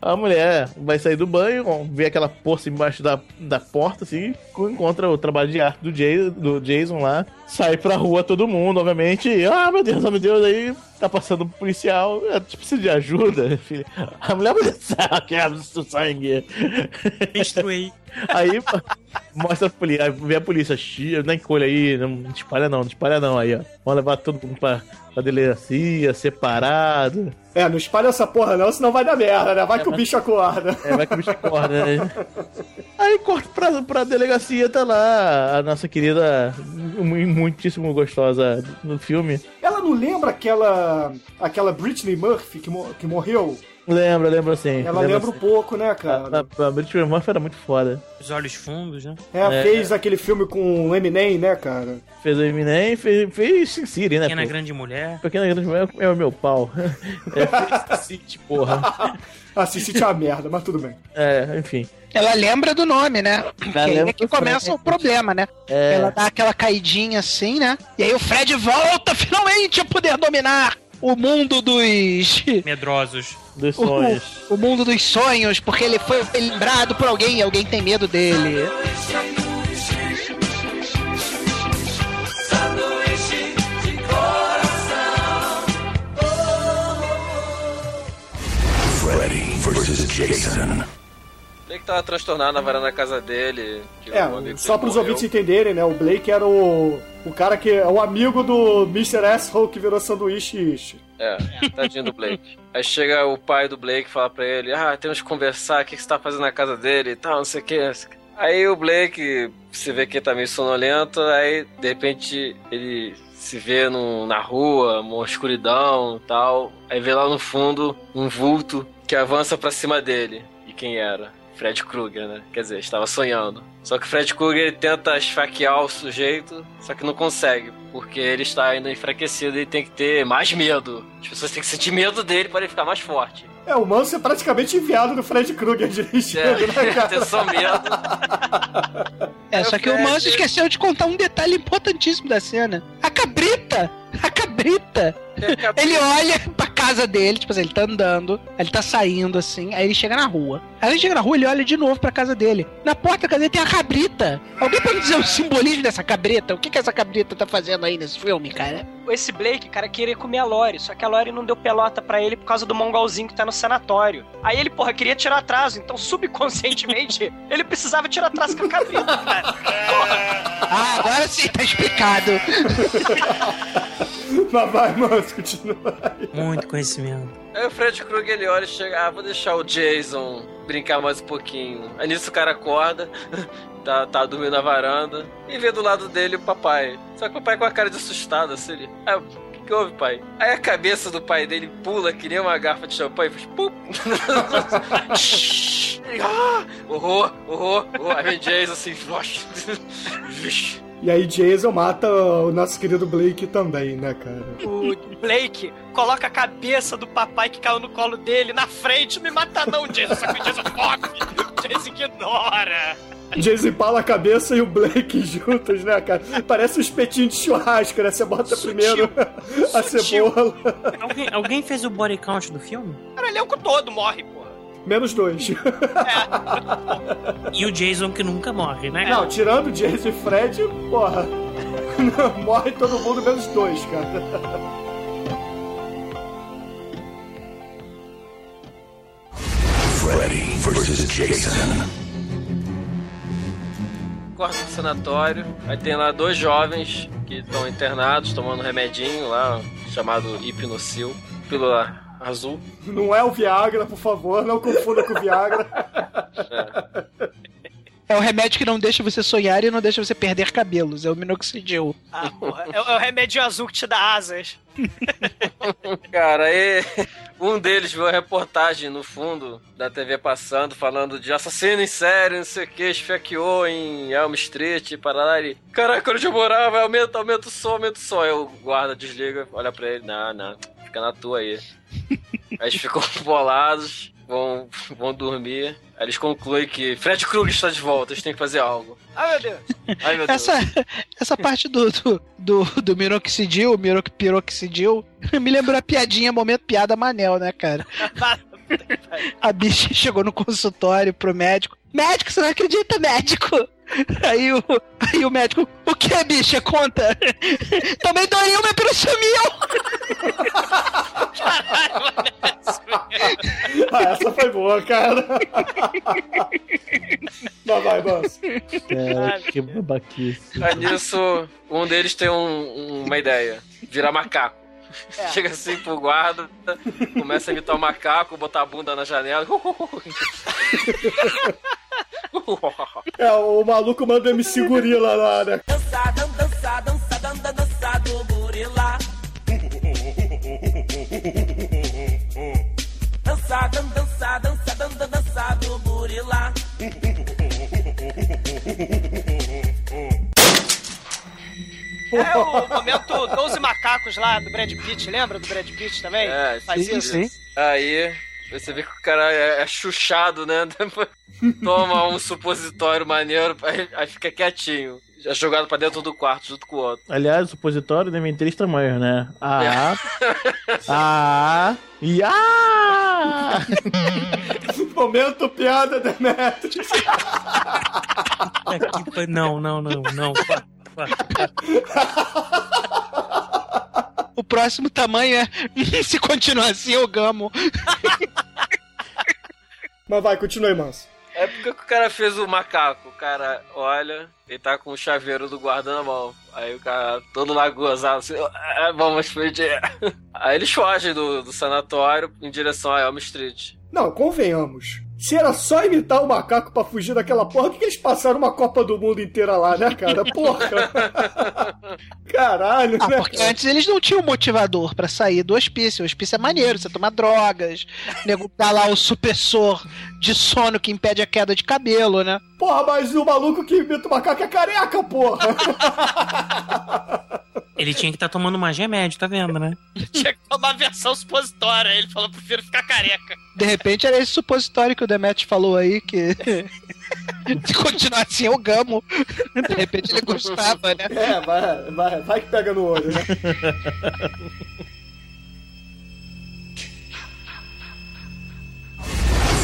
A mulher vai sair do banho, vê aquela poça embaixo da, da porta, assim, encontra o trabalho de arte do, Jay, do Jason lá, sai pra rua todo mundo, obviamente, e, ah, meu Deus, ah, meu Deus, aí tá passando um policial, é, tipo, precisa de ajuda, filho. A mulher vai dizer, quero o sangue. Destruí. Aí mostra a polícia, aí vê a polícia, "Xii, na encolha aí, não espalha não, não espalha não, aí ó. Vamos levar todo mundo pra, pra delegacia, separado. É, não espalha essa porra não, senão vai dar merda, né? Vai que o bicho acorda. É, vai que o bicho acorda, né? Aí corta pra, pra delegacia, tá lá a nossa querida, mu- muitíssimo gostosa no filme. Ela não lembra aquela aquela Britney Murphy que, mo- que morreu? Lembra, lembra sim. Ela lembra um pouco, né, A, cara? a, a Britney Murphy era muito foda. Os olhos fundos, né? É, É. fez aquele filme com o Eminem, né, cara? Fez o Eminem, fez, fez Sin City, né? Pequena pô? grande mulher. Pequena Grande Mulher é o meu pau. É, fez Sin City, porra. Assiste tinha uma merda, mas tudo bem. É, enfim. Ela lembra do nome, né? Aí lembra é que começa Fred. o problema, né? É. Ela dá aquela caidinha assim, né? E aí o Fred volta finalmente a poder dominar o mundo dos. Medrosos. Dos o- sonhos. O, mundo dos sonhos, porque ele foi lembrado por alguém e alguém tem medo dele. Freddy versus Jason. Blake tava transtornado na varanda da casa dele. que É, o só pros morreu. ouvintes entenderem, né? O Blake era o, o cara que é o amigo do Mr. Asshole que virou sanduíche. É, tadinho do Blake. Aí chega o pai do Blake e fala pra ele: Ah, temos que conversar, o que você tá fazendo na casa dele e tal, não sei o que. Aí o Blake, você vê que tá meio sonolento, aí de repente ele se vê no, na rua, uma escuridão e tal. Aí vê lá no fundo um vulto que avança pra cima dele. E quem era? Fred Krueger, né? Quer dizer, estava sonhando. Só que o Fred Krueger tenta esfaquear o sujeito, só que não consegue, porque ele está ainda enfraquecido e tem que ter mais medo. As pessoas têm que sentir medo dele para ele ficar mais forte. É, o Manso é praticamente enviado do Fred Krueger dirigindo, É, né, cara? ter só medo. É, só que o. Manso esqueceu de contar um detalhe importantíssimo da cena. A cabrita! A cabrita! Ele olha pra casa dele, tipo assim, ele tá andando, ele tá saindo assim, aí ele chega na rua. Aí ele chega na rua, ele olha de novo pra casa dele. Na porta da casa dele tem a cabrita. Alguém pode dizer o simbolismo dessa cabrita? O que, que essa cabrita tá fazendo aí nesse filme, cara? Esse Blake, cara, queria comer a Lori, só que a Lori não deu pelota pra ele por causa do mongolzinho que tá no sanatório. Aí ele, porra, queria tirar atraso, então subconscientemente ele precisava tirar atraso com a cabrita, cara. Ah, agora sim tá explicado. Mas vai, Manso, continua. Muito conhecimento. Aí o Fred Krueger ele olha e chega, ah, vou deixar o Jason brincar mais um pouquinho. Aí nisso o cara acorda, tá, tá dormindo na varanda, e vê do lado dele o papai. Só que o pai com a cara de assustado, assim, ele, ah, o que, que houve, pai? Aí a cabeça do pai dele pula que nem uma garrafa de champanhe e faz pum. Ele, ah, horror, horror, horror. Aí vem Jason assim, "Oxe." E aí Jason mata o nosso querido Blake também, né, cara? O Blake coloca a cabeça do papai que caiu no colo dele na frente, me mata não, Jason, só que o Jason o Jason ignora. Jason empala a cabeça e o Blake juntos, né, cara? Parece um espetinho de churrasco, né? Você bota primeiro a Sutil. cebola. Alguém, alguém fez o body count do filme? Cara, o elenco todo morre, porra. Menos dois. É. e o Jason que nunca morre, né? Não, tirando o Jason e Fred, porra. morre todo mundo menos dois, cara. Freddy versus Jason. Corta do sanatório, aí tem lá dois jovens que estão internados tomando um remedinho lá chamado hipnocil, pílula azul. Não é o Viagra, por favor, não confunda com o Viagra. É o remédio que não deixa você sonhar e não deixa você perder cabelos. É o minoxidil. Ah, porra, é, o- é o remédio azul que te dá asas. Cara, aí um deles viu a reportagem no fundo da TV passando, falando de assassino em série, não sei o que, esfaqueou em Elm Street, para lá e. Caraca, onde eu morava, aumenta, aumenta o som, aumenta o som. Aí o guarda desliga, olha pra ele, não, não, fica na tua aí. Aí eles ficam bolados, vão, vão dormir. Aí eles concluem que Fred Krueger está de volta, eles têm que fazer algo. Ai, meu Deus. Ai meu Deus. Essa, essa parte do, do, do, do minoxidil, miroc, piroxidil, me lembrou a piadinha, momento piada Manel, né, cara? A bicha chegou no consultório pro médico. Médico, você não acredita, médico? Aí o, aí o médico, o que, bicha? Conta. Também Dorinho me sumiu. Ah, essa foi boa, cara. Mas vai, Manso. Cara, que babaquice. Aí nisso, um deles tem um- uma ideia: virar macaco. Chega assim pro guarda, começa a imitar o macaco, botar a bunda na janela. É, o maluco manda MC Gorila lá, né? Dançar, dan- dançar, dançar, dan- dan- dançar do gorila. Dançar, dan- dançar, dançar, dan- dan- dançar do gorila. É o momento 12 macacos lá do Brad Pitt, lembra do Brad Pitt também? É, Faz isso. Aí você vê que o cara é, é chuchado, né? Toma um supositório maneiro, aí, aí fica quietinho. É jogado pra dentro do quarto junto com o outro. Aliás, o supositório tem três tamanhos, né? A, A e A. Momento piada Demetrius. Foi- Não, não, não, não. O próximo tamanho é. Se continuar assim, eu gamo. Mas vai, continue, Manso. É porque que o cara fez o macaco. O cara olha, ele tá com o chaveiro do guarda na mão. Aí o cara, todo lá gozado, assim, "Ah, vamos explodir. Aí eles fogem do, do sanatório em direção a Elm Street. Não, convenhamos. Se era só imitar o macaco pra fugir daquela porra, por que, que eles passaram uma Copa do Mundo inteira lá, né, cara? Porra! Caralho, Ah, né? porque antes eles não tinham motivador pra sair do hospício. O hospício é maneiro, você toma drogas, nego dá lá o supressor de sono que impede a queda de cabelo, né? Porra, mas o maluco que imita o macaco é careca, porra! Ele tinha que estar tomando mais remédio, tá vendo, né? Tinha que tomar a versão supositória. Ele falou, prefiro ficar careca. De repente era esse supositório que o Demet falou aí, que se continuar assim eu gamo. De repente ele gostava, né? É, vai, vai, vai que pega no olho, né?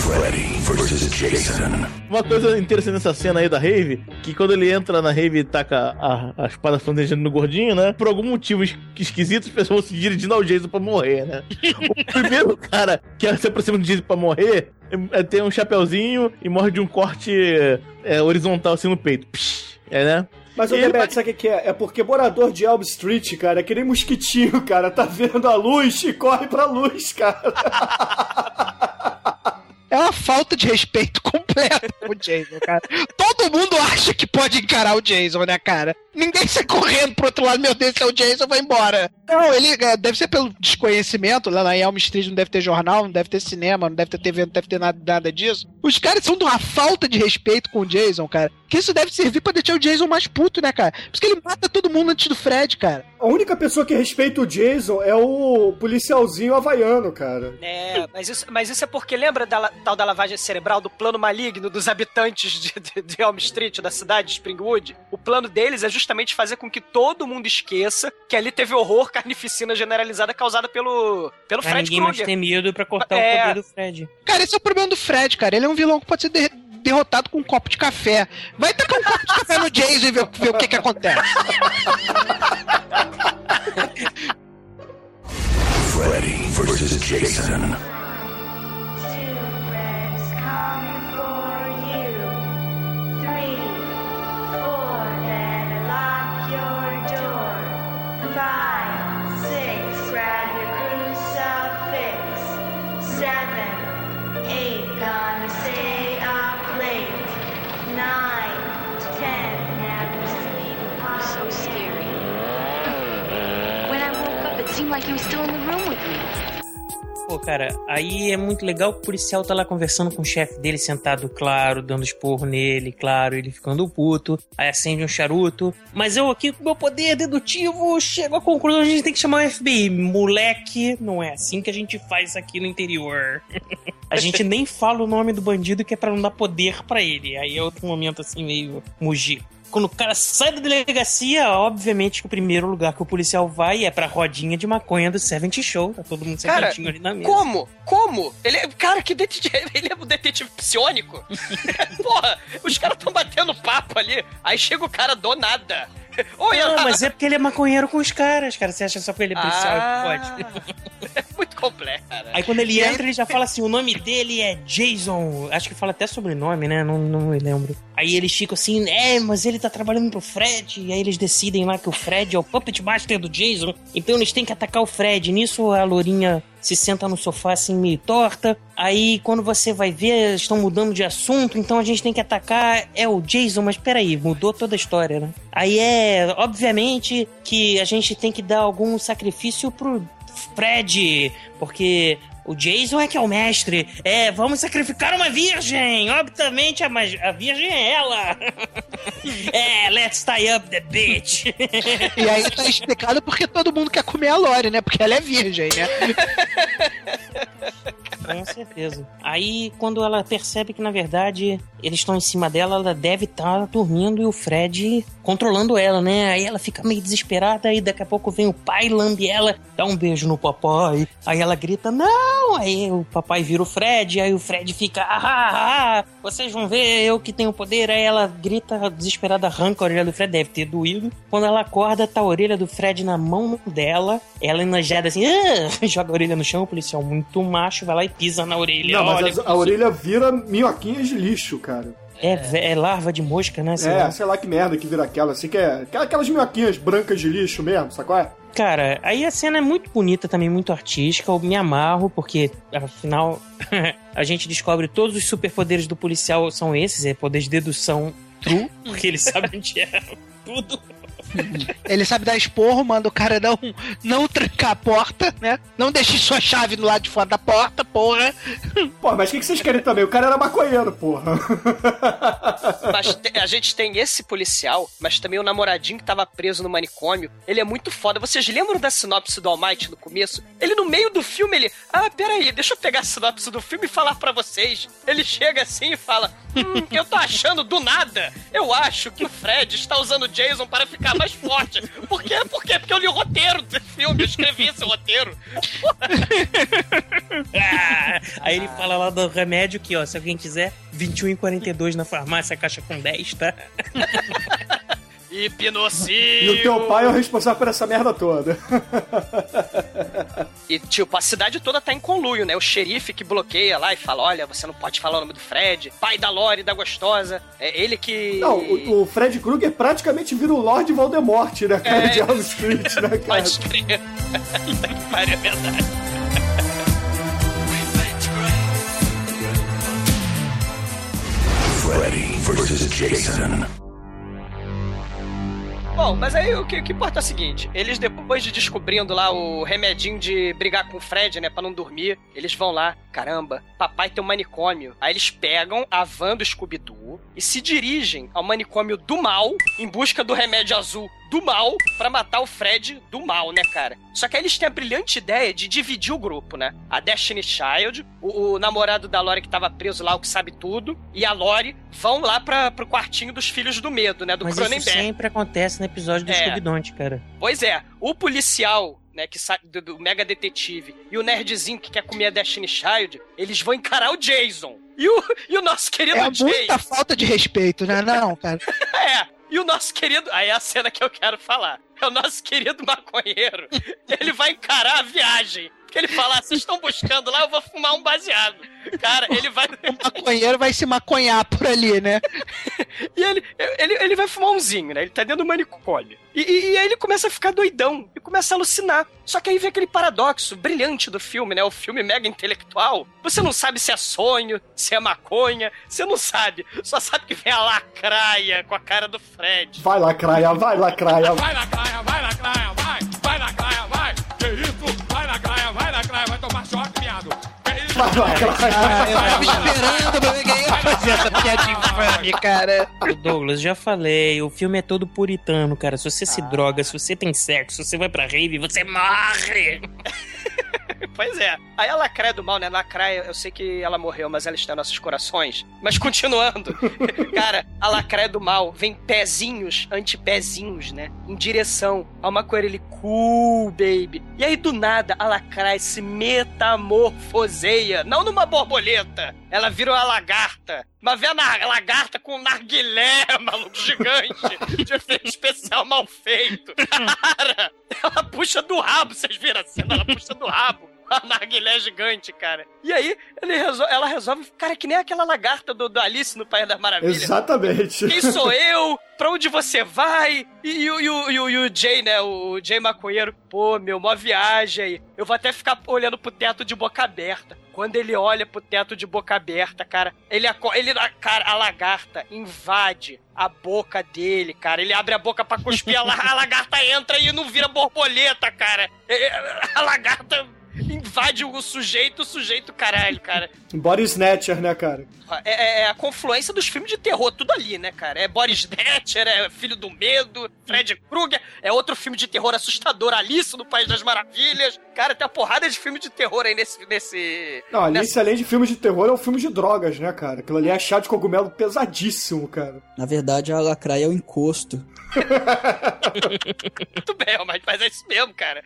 Freddy versus Jason. Uma coisa interessante nessa cena aí da Rave, que quando ele entra na Rave e taca a, a espada flamejante no gordinho, né? Por algum motivo es- esquisito, as pessoas vão se dirigindo ao Jason pra morrer, né? O primeiro cara que se aproxima do Jason pra morrer é, é, tem um chapeuzinho e morre de um corte é, horizontal assim no peito. Psh, é, né? Mas o ele Demet, sabe o que que é? É porque morador de Elm Street, cara, é que nem mosquitinho, cara. Tá vendo a luz e corre pra luz, cara. É uma falta de respeito completa com o Jason, cara. Todo mundo acha que pode encarar o Jason, né, cara? Ninguém sai correndo pro outro lado, meu Deus, é o Jason, vai embora. Não, ele é, deve ser pelo desconhecimento. Lá na Elm Street não deve ter jornal, não deve ter cinema, não deve ter TV, não deve ter nada, nada disso. Os caras são de uma falta de respeito com o Jason, cara. Que isso deve servir pra deixar o Jason mais puto, né, cara? Por isso que ele mata todo mundo antes do Fred, cara. A única pessoa que respeita o Jason é o policialzinho havaiano, cara. É, mas isso, mas isso é porque lembra da tal da lavagem cerebral, do plano maligno dos habitantes de, de, de Elm Street, da cidade de Springwood? O plano deles é justamente fazer com que todo mundo esqueça que ali teve horror, carnificina generalizada causada pelo, pelo Pra Fred ninguém mais Krueger. ter medo pra cortar É. o poder do Fred. Cara, esse é o problema do Fred, cara. Ele é um vilão que pode ser de- derrotado com um copo de café. Vai tacar um copo de café no Jason e ver, ver o que que acontece. Freddy versus Jason. Like was still in the room with me. Pô, cara, aí é muito legal que o policial tá lá conversando com o chefe dele, sentado, claro, dando esporro nele, claro, ele ficando puto, aí acende um charuto. Mas eu aqui, com meu poder dedutivo, chego à conclusão que a gente tem que chamar o FBI. Moleque, não é assim que a gente faz aqui no interior. a gente nem fala o nome do bandido que é pra não dar poder pra ele. Aí é outro momento assim, meio mugir. Quando o cara sai da delegacia, obviamente que o primeiro lugar que o policial vai é pra rodinha de maconha do Seventh Show. Tá todo mundo Cara, sentadinho ali na mesa. como? Como? Ele é, cara, que detetive, ele é um detetive psionico? Porra, os caras tão batendo papo ali, aí chega o cara do nada. Oi, Não, mas é porque ele é maconheiro com os caras, cara. Você acha só porque ele é policial Ah. pode? Muito complexo, cara. Aí quando ele E aí- entra, ele já fala assim: o nome dele é Jason. Acho que fala até sobrenome, né? Não, não me lembro. Aí eles ficam assim: é, mas ele tá trabalhando pro Fred. E aí eles decidem lá que o Fred é o Puppet Master do Jason. Então eles têm que atacar o Fred. Nisso a Lourinha se senta no sofá assim meio torta. Aí quando você vai ver, estão mudando de assunto, então a gente tem que atacar é o Jason, mas peraí, mudou toda a história, né? Aí é, obviamente, que a gente tem que dar algum sacrifício pro Fred, porque o Jason é que é o mestre. É, vamos sacrificar uma virgem. Obviamente a, mag- a virgem é ela. é, let's tie up the bitch. E aí tá explicado porque todo mundo quer comer a Lore, né? Porque ela é virgem, né? Com certeza. Aí, quando ela percebe que, na verdade, eles estão em cima dela, ela deve estar dormindo e o Fred controlando ela, né? Aí ela fica meio desesperada, aí daqui a pouco vem o pai, lambe ela, dá um beijo no papai. Aí ela grita, não! Aí o papai vira o Fred, aí o Fred fica, ah, ah, ah, vocês vão ver, eu que tenho poder. Aí ela grita, desesperada, arranca a orelha do Fred, deve ter doído. Quando ela acorda, tá a orelha do Fred na mão dela, ela enojada assim, ah, joga a orelha no chão, o policial muito macho vai lá e pisa na orelha. Não, Olha mas a, a orelha vira minhoquinhas de lixo, cara. É, é larva de mosca, né? sei é, lá. sei lá que merda que vira aquela, assim, que é aquela- aquelas minhoquinhas brancas de lixo mesmo, sacou? É? Cara, aí a cena é muito bonita também, muito artística. Eu me amarro, porque afinal a gente descobre todos os superpoderes do policial são esses: é poder de dedução true, porque ele sabe onde é tudo. Ele sabe dar esporro, manda o cara não, não trancar a porta, né? Não deixe sua chave do lado de fora da porta, porra. Pô, mas o que, que vocês querem também? O cara era maconheiro, porra. Mas te- a gente tem esse policial, mas também o namoradinho que tava preso no manicômio. Ele é muito foda. Vocês lembram da sinopse do Almighty no começo? Ele, no meio do filme, ele. Ah, peraí, deixa eu pegar a sinopse do filme e falar pra vocês. Ele chega assim e fala: Hum, eu tô achando do nada. Eu acho que o Fred está usando o Jason para ficar mais forte. Por quê? Por quê? Porque eu li o roteiro do filme, eu escrevi esse roteiro. Ah, aí ele fala lá do remédio que, ó, se alguém quiser, 21,42 na farmácia, caixa com 10, tá? Hipnocil. E o teu pai é o responsável por essa merda toda. E, tipo, a cidade toda tá em conluio, né? O xerife que bloqueia lá e fala: olha, você não pode falar o nome do Fred, pai da Lore, da gostosa. É ele que. Não, o, o Fred Krueger praticamente vira o Lord Voldemort, né, cara, É. de Elm Street, né, cara? Pode crer. Puta que pariu, é verdade. Freddy versus Jason. Bom, mas aí o que, o que importa é o seguinte: eles, depois de descobrindo lá o remedinho de brigar com o Fred, né, pra não dormir, eles vão lá, caramba, papai tem um manicômio. Aí eles pegam a van do Scooby-Doo e se dirigem ao manicômio do mal em busca do remédio azul do mal pra matar o Fred do mal, né, cara? Só que aí eles têm a brilhante ideia de dividir o grupo, né? A Destiny Child, o, o namorado da Lore que tava preso lá, o que sabe tudo, e a Lore vão lá pra, pro quartinho dos filhos do medo, né? Do Mas isso Cronenberg. sempre acontece no episódio do É. Scooby-Doo, cara. Pois é, o policial, né, que sabe do, do mega detetive e o nerdzinho que quer comer a Destiny Child, eles vão encarar o Jason. E o, e o nosso querido É Jay. muita falta de respeito, né? Não, cara. É. E o nosso querido. Aí é a cena que eu quero falar. É o nosso querido maconheiro. Ele vai encarar a viagem. Ele fala: "Ah, vocês estão buscando lá, eu vou fumar um baseado. Cara, ele vai. O maconheiro vai se maconhar por ali, né? E ele, ele, ele vai fumar umzinho, né? Ele tá dentro do manicômio. E, e, e aí ele começa a ficar doidão e começa a alucinar. Só que aí vem aquele paradoxo brilhante do filme, né? O filme mega intelectual. Você não sabe se é sonho, se é maconha, você não sabe. Só sabe que vem a lacraia com a cara do Fred. Vai lacraia, vai lacraia. Vai na praia, vai na Eu tava esperando pra ver fazer essa piadinha infame, cara. Douglas, já falei, o filme é todo puritano, cara. Se você se droga, se você tem sexo, se você vai pra rave, você morre! Pois é. Aí a Lacraia do Mal, né? Lacraia, eu sei que ela morreu, mas ela está em nossos corações. Mas continuando. Cara, a Lacraia do Mal vem pezinhos, antipézinhos, né? Em direção a uma Coelho cool, baby. E aí, do nada, a Lacraia se metamorfoseia. Não numa borboleta. Ela vira uma lagarta. Mas vê a lagarta com um narguilé, maluco, gigante. de efeito especial mal feito. Cara, ela puxa do rabo, vocês viram a cena? Ela puxa do rabo. A narguilé gigante, cara. E aí, resol- ela resolve, cara, que nem aquela lagarta do, do Alice no País das Maravilhas. Exatamente. Quem sou eu? Pra onde você vai? E, o- e o- e o- e o Jay, né? O Jay maconheiro. Pô, meu, mó viagem aí. Eu vou até ficar olhando pro teto de boca aberta. Quando ele olha pro teto de boca aberta, cara, ele, ele cara, a lagarta invade a boca dele, cara. Ele abre a boca pra cuspir, a, la- a lagarta entra e não vira borboleta, cara. É, A lagarta invade o sujeito, o sujeito, caralho, cara. Body Snatcher, né, cara? É, é a confluência dos filmes de terror, tudo ali, né, cara? É Boris Snatcher, é Filho do Medo, Fred Krueger, é outro filme de terror assustador, Alice no País das Maravilhas. Cara, tem uma porrada de filme de terror aí nesse. nesse Não, ali, nessa- além de filme de terror, é um filme de drogas, né, cara? Aquilo ali é chá de cogumelo pesadíssimo, cara. Na verdade, a lacraia é o encosto. Muito bem, mas, mas é isso mesmo, cara.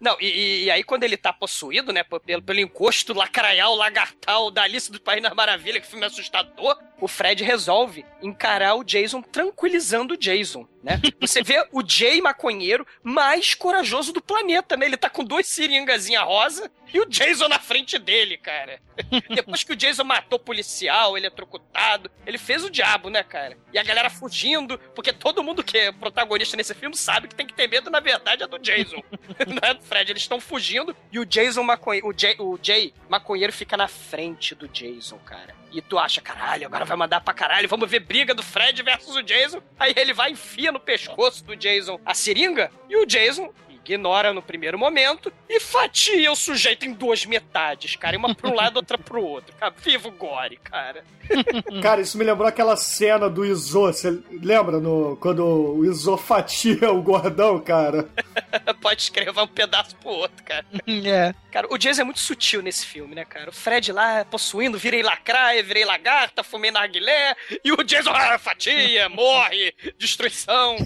Não, e, e aí quando ele tá possuído, né, pelo, pelo encosto lacraial, lagartal da Alice do País das Maravilhas, que filme assustador, o Fred resolve encarar o Jason tranquilizando o Jason, né? Você vê o Jay maconheiro mais corajoso do planeta, né? Ele tá com duas seringazinhas rosa e o Jason na frente dele, cara. Depois que o Jason matou o policial, ele é trocutado, ele fez o diabo, né, cara? E a galera fugindo, porque todo mundo que é protagonista nesse filme sabe que tem que ter medo, na verdade, é do Jason. Não é do Fred. Eles estão fugindo e o Jason maconheiro, o Jay, o Jay maconheiro fica na frente do Jason, cara. E tu acha, caralho, agora vai mandar pra caralho, vamos ver briga do Fred versus o Jason. Aí ele vai enfia no pescoço do Jason a seringa e o Jason ignora no primeiro momento e fatia o sujeito em duas metades, cara. Uma pra um lado, outra pro outro. Cara, viva o gore, cara. Cara, isso me lembrou aquela cena do Izo. Você lembra no, quando o Izo fatia o gordão, cara? Pode escrever um pedaço pro outro, cara. É. Cara, o Jason é muito sutil nesse filme, né, cara? O Fred lá possuindo, virei lacraia, virei lagarta, fumei narguilé, e o Jason, ah, fatia, morre, destruição.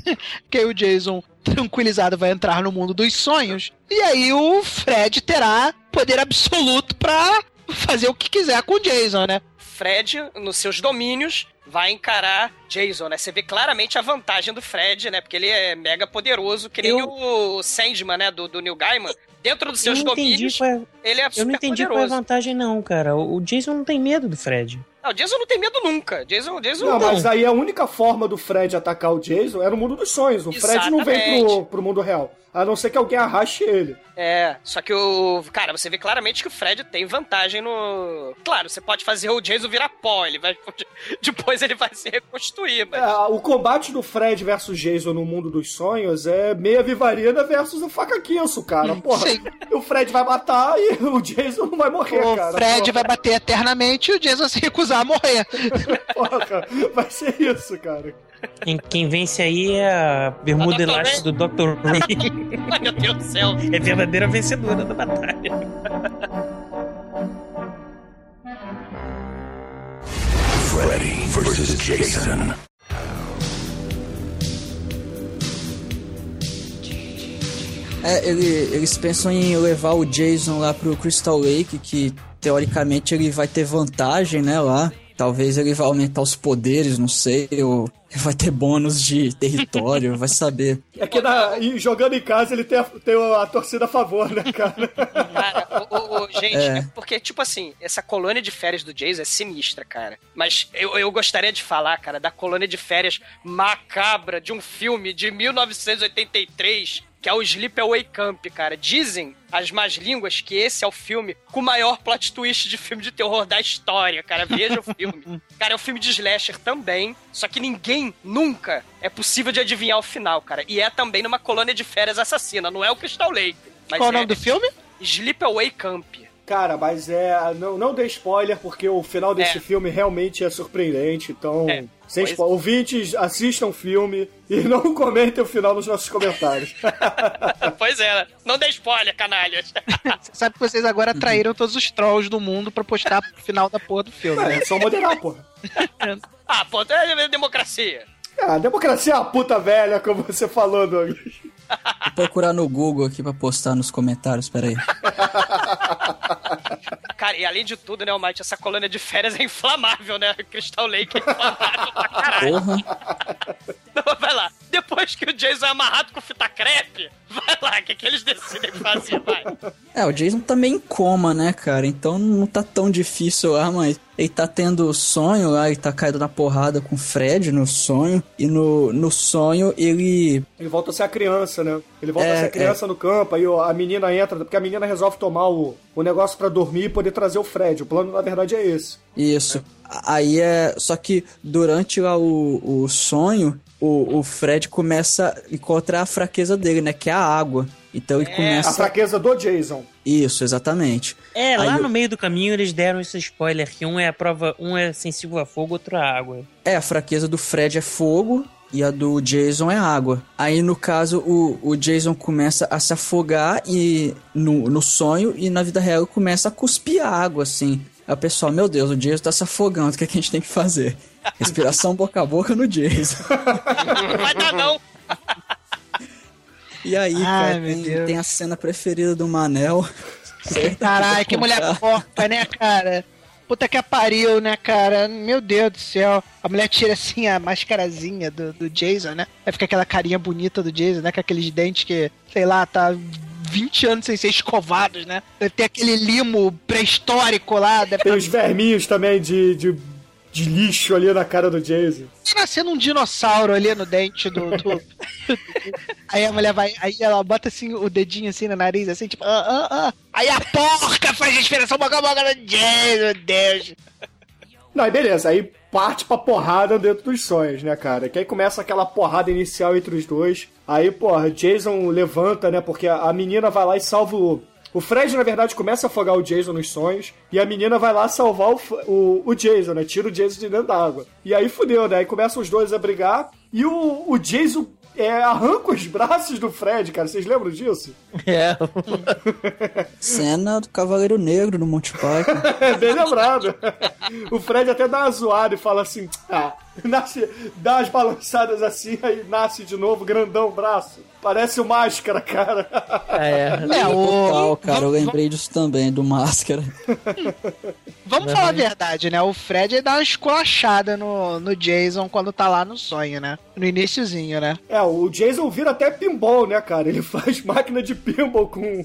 Porque aí o Jason, tranquilizado, vai entrar no mundo dos sonhos. E aí o Fred terá poder absoluto pra fazer o que quiser com o Jason, né? Fred, nos seus domínios, vai encarar Jason, né? Você vê claramente a vantagem do Fred, né? Porque ele é mega poderoso, que nem Eu- o Sandman, né? Do, do Neil Gaiman. Dentro dos seus eu não entendi domínios, qual é- ele é Eu não super entendi qual é a poderoso. vantagem, não, cara. O Jason não tem medo do Fred. Não, o Jason não tem medo nunca. Jason, Jason Não, mas aí a única forma do Fred atacar o Jason era o mundo dos sonhos. O Fred não vem pro, Exatamente. pro mundo real. A não ser que alguém arraste ele. É, só que o. Cara, você vê claramente que o Fred tem vantagem no. Claro, você pode fazer o Jason virar pó, ele vai. Depois ele vai se reconstruir, mas. É, o combate do Fred versus Jason no mundo dos sonhos é meia vivarina versus o faca quinço, cara. Porra, o Fred vai matar e o Jason não vai morrer, O cara. Fred Porra, vai bater eternamente e o Jason se recusar a morrer. porra, vai ser isso, cara. Quem, quem vence aí é a bermuda elástica do Dr. Ray. Meu Deus do céu. É verdadeira vencedora da batalha. Freddy versus Jason. É, ele- eles pensam em levar o Jason lá pro Crystal Lake, que teoricamente ele vai ter vantagem, né, lá. Talvez ele vai aumentar os poderes, não sei, ou vai ter bônus de território, vai saber. É que na- e jogando em casa ele tem a, tem a torcida a favor, né, cara? Cara, o, o- o- gente, É. é porque, tipo assim, essa colônia de férias do Jason é sinistra, cara. Mas eu, eu gostaria de falar, cara, da colônia de férias macabra de um filme de 1983, que é o Sleepaway Camp, cara. Dizem as más línguas que esse é o filme com o maior plot twist de filme de terror da história, cara. Veja o filme. Cara, é um filme de slasher também, só que ninguém nunca é possível de adivinhar o final, cara. E é também numa colônia de férias assassina, não é o Crystal Lake. mas Qual o nome é- do filme? Sleepaway Camp. Cara, mas é. Não, não dê spoiler, porque o final desse É. filme realmente é surpreendente. Então, É, sem pois- spoiler. Ouvintes, assistam o filme e não comentem o final nos nossos comentários. pois é, não dê spoiler, canalhas. Você sabe que vocês agora atraíram todos os trolls do mundo pra postar o final da porra do filme, né? É só moderar, porra. ah, pô, é democracia. Ah, a democracia é uma puta velha, como você falou, Douglas. Vou procurar no Google aqui pra postar nos comentários, peraí. Cara, e além de tudo, né, Almighty, essa colônia de férias é inflamável, né? Crystal Lake é inflamável pra caralho. Porra. Não, vai lá. Depois que o Jason é amarrado com fita crepe, vai lá, o que, que eles decidem fazer, vai. É, o Jason tá meio em coma, né, cara? Então não tá tão difícil lá, mas ele tá tendo sonho lá, ele tá caído na porrada com o Fred no sonho. E no, no sonho ele. Ele volta a ser a criança, né? Ele volta É, a ser a criança no campo, aí a menina entra, porque a menina resolve tomar o, o negócio pra dormir e poder trazer o Fred. O plano, na verdade, é esse. Isso. Aí é. Só que durante lá o, o sonho, o, o Fred começa a encontrar a fraqueza dele, né? Que é a água. Então ele A começa. fraqueza do Jason. Isso, exatamente. É, lá Aí no meio do caminho eles deram esse spoiler que um é a prova, um é sensível a fogo, outro a água. É, a fraqueza do Fred é fogo e a do Jason é água. Aí, no caso, o, o Jason começa a se afogar e no, no sonho e na vida real começa a cuspir água, assim. Aí o pessoal, meu Deus, o Jason tá se afogando, o que, é que a gente tem que fazer? Respiração boca a boca no Jason. Não vai dar, não. E aí, Ai, cara, tem, tem a cena preferida do Manel. Caralho, que mulher porca, né, cara? Puta que pariu, né, cara? Meu Deus do céu. A mulher tira assim a mascarazinha do, do Jason, né? Aí fica aquela carinha bonita do Jason, né? Com aqueles dentes que, sei lá, tá 20 anos sem ser escovados, né? Deve ter aquele limo pré-histórico lá. Deve Tem os verminhos também de, de, de lixo ali na cara do Jason. nascendo um dinossauro ali no dente do. do- aí a mulher vai. Aí ela bota assim o dedinho assim no nariz, assim, tipo, ah, ah, ah. Aí a porca faz respiração boca a boca do Jason, meu Deus. Não, e beleza, aí parte pra porrada dentro dos sonhos, né, cara? Que aí começa aquela porrada inicial entre os dois. Aí, porra, Jason levanta, né? Porque a, a menina vai lá e salva o. O Fred, na verdade, começa a afogar o Jason nos sonhos. E a menina vai lá salvar o, o, o Jason, né? Tira o Jason de dentro da água. E aí fudeu, né? Aí começam os dois a brigar. E o, o Jason é, arranca os braços do Fred, cara. Vocês lembram disso? É. Cena do Cavaleiro Negro no Monty Python. É bem lembrado. O Fred até dá uma zoada e fala assim: ah, nasce, dá umas balançadas assim, aí nasce de novo, grandão o braço. Parece o máscara, cara. É, É, o- Total, cara, eu lembrei disso também, do Máscara. Vamos falar a verdade, né? O Fred dá uma esculachada no, no Jason quando tá lá no sonho, né? No iniciozinho, né? É, o Jason vira até pinball, né, cara? Ele faz máquina de pinball com,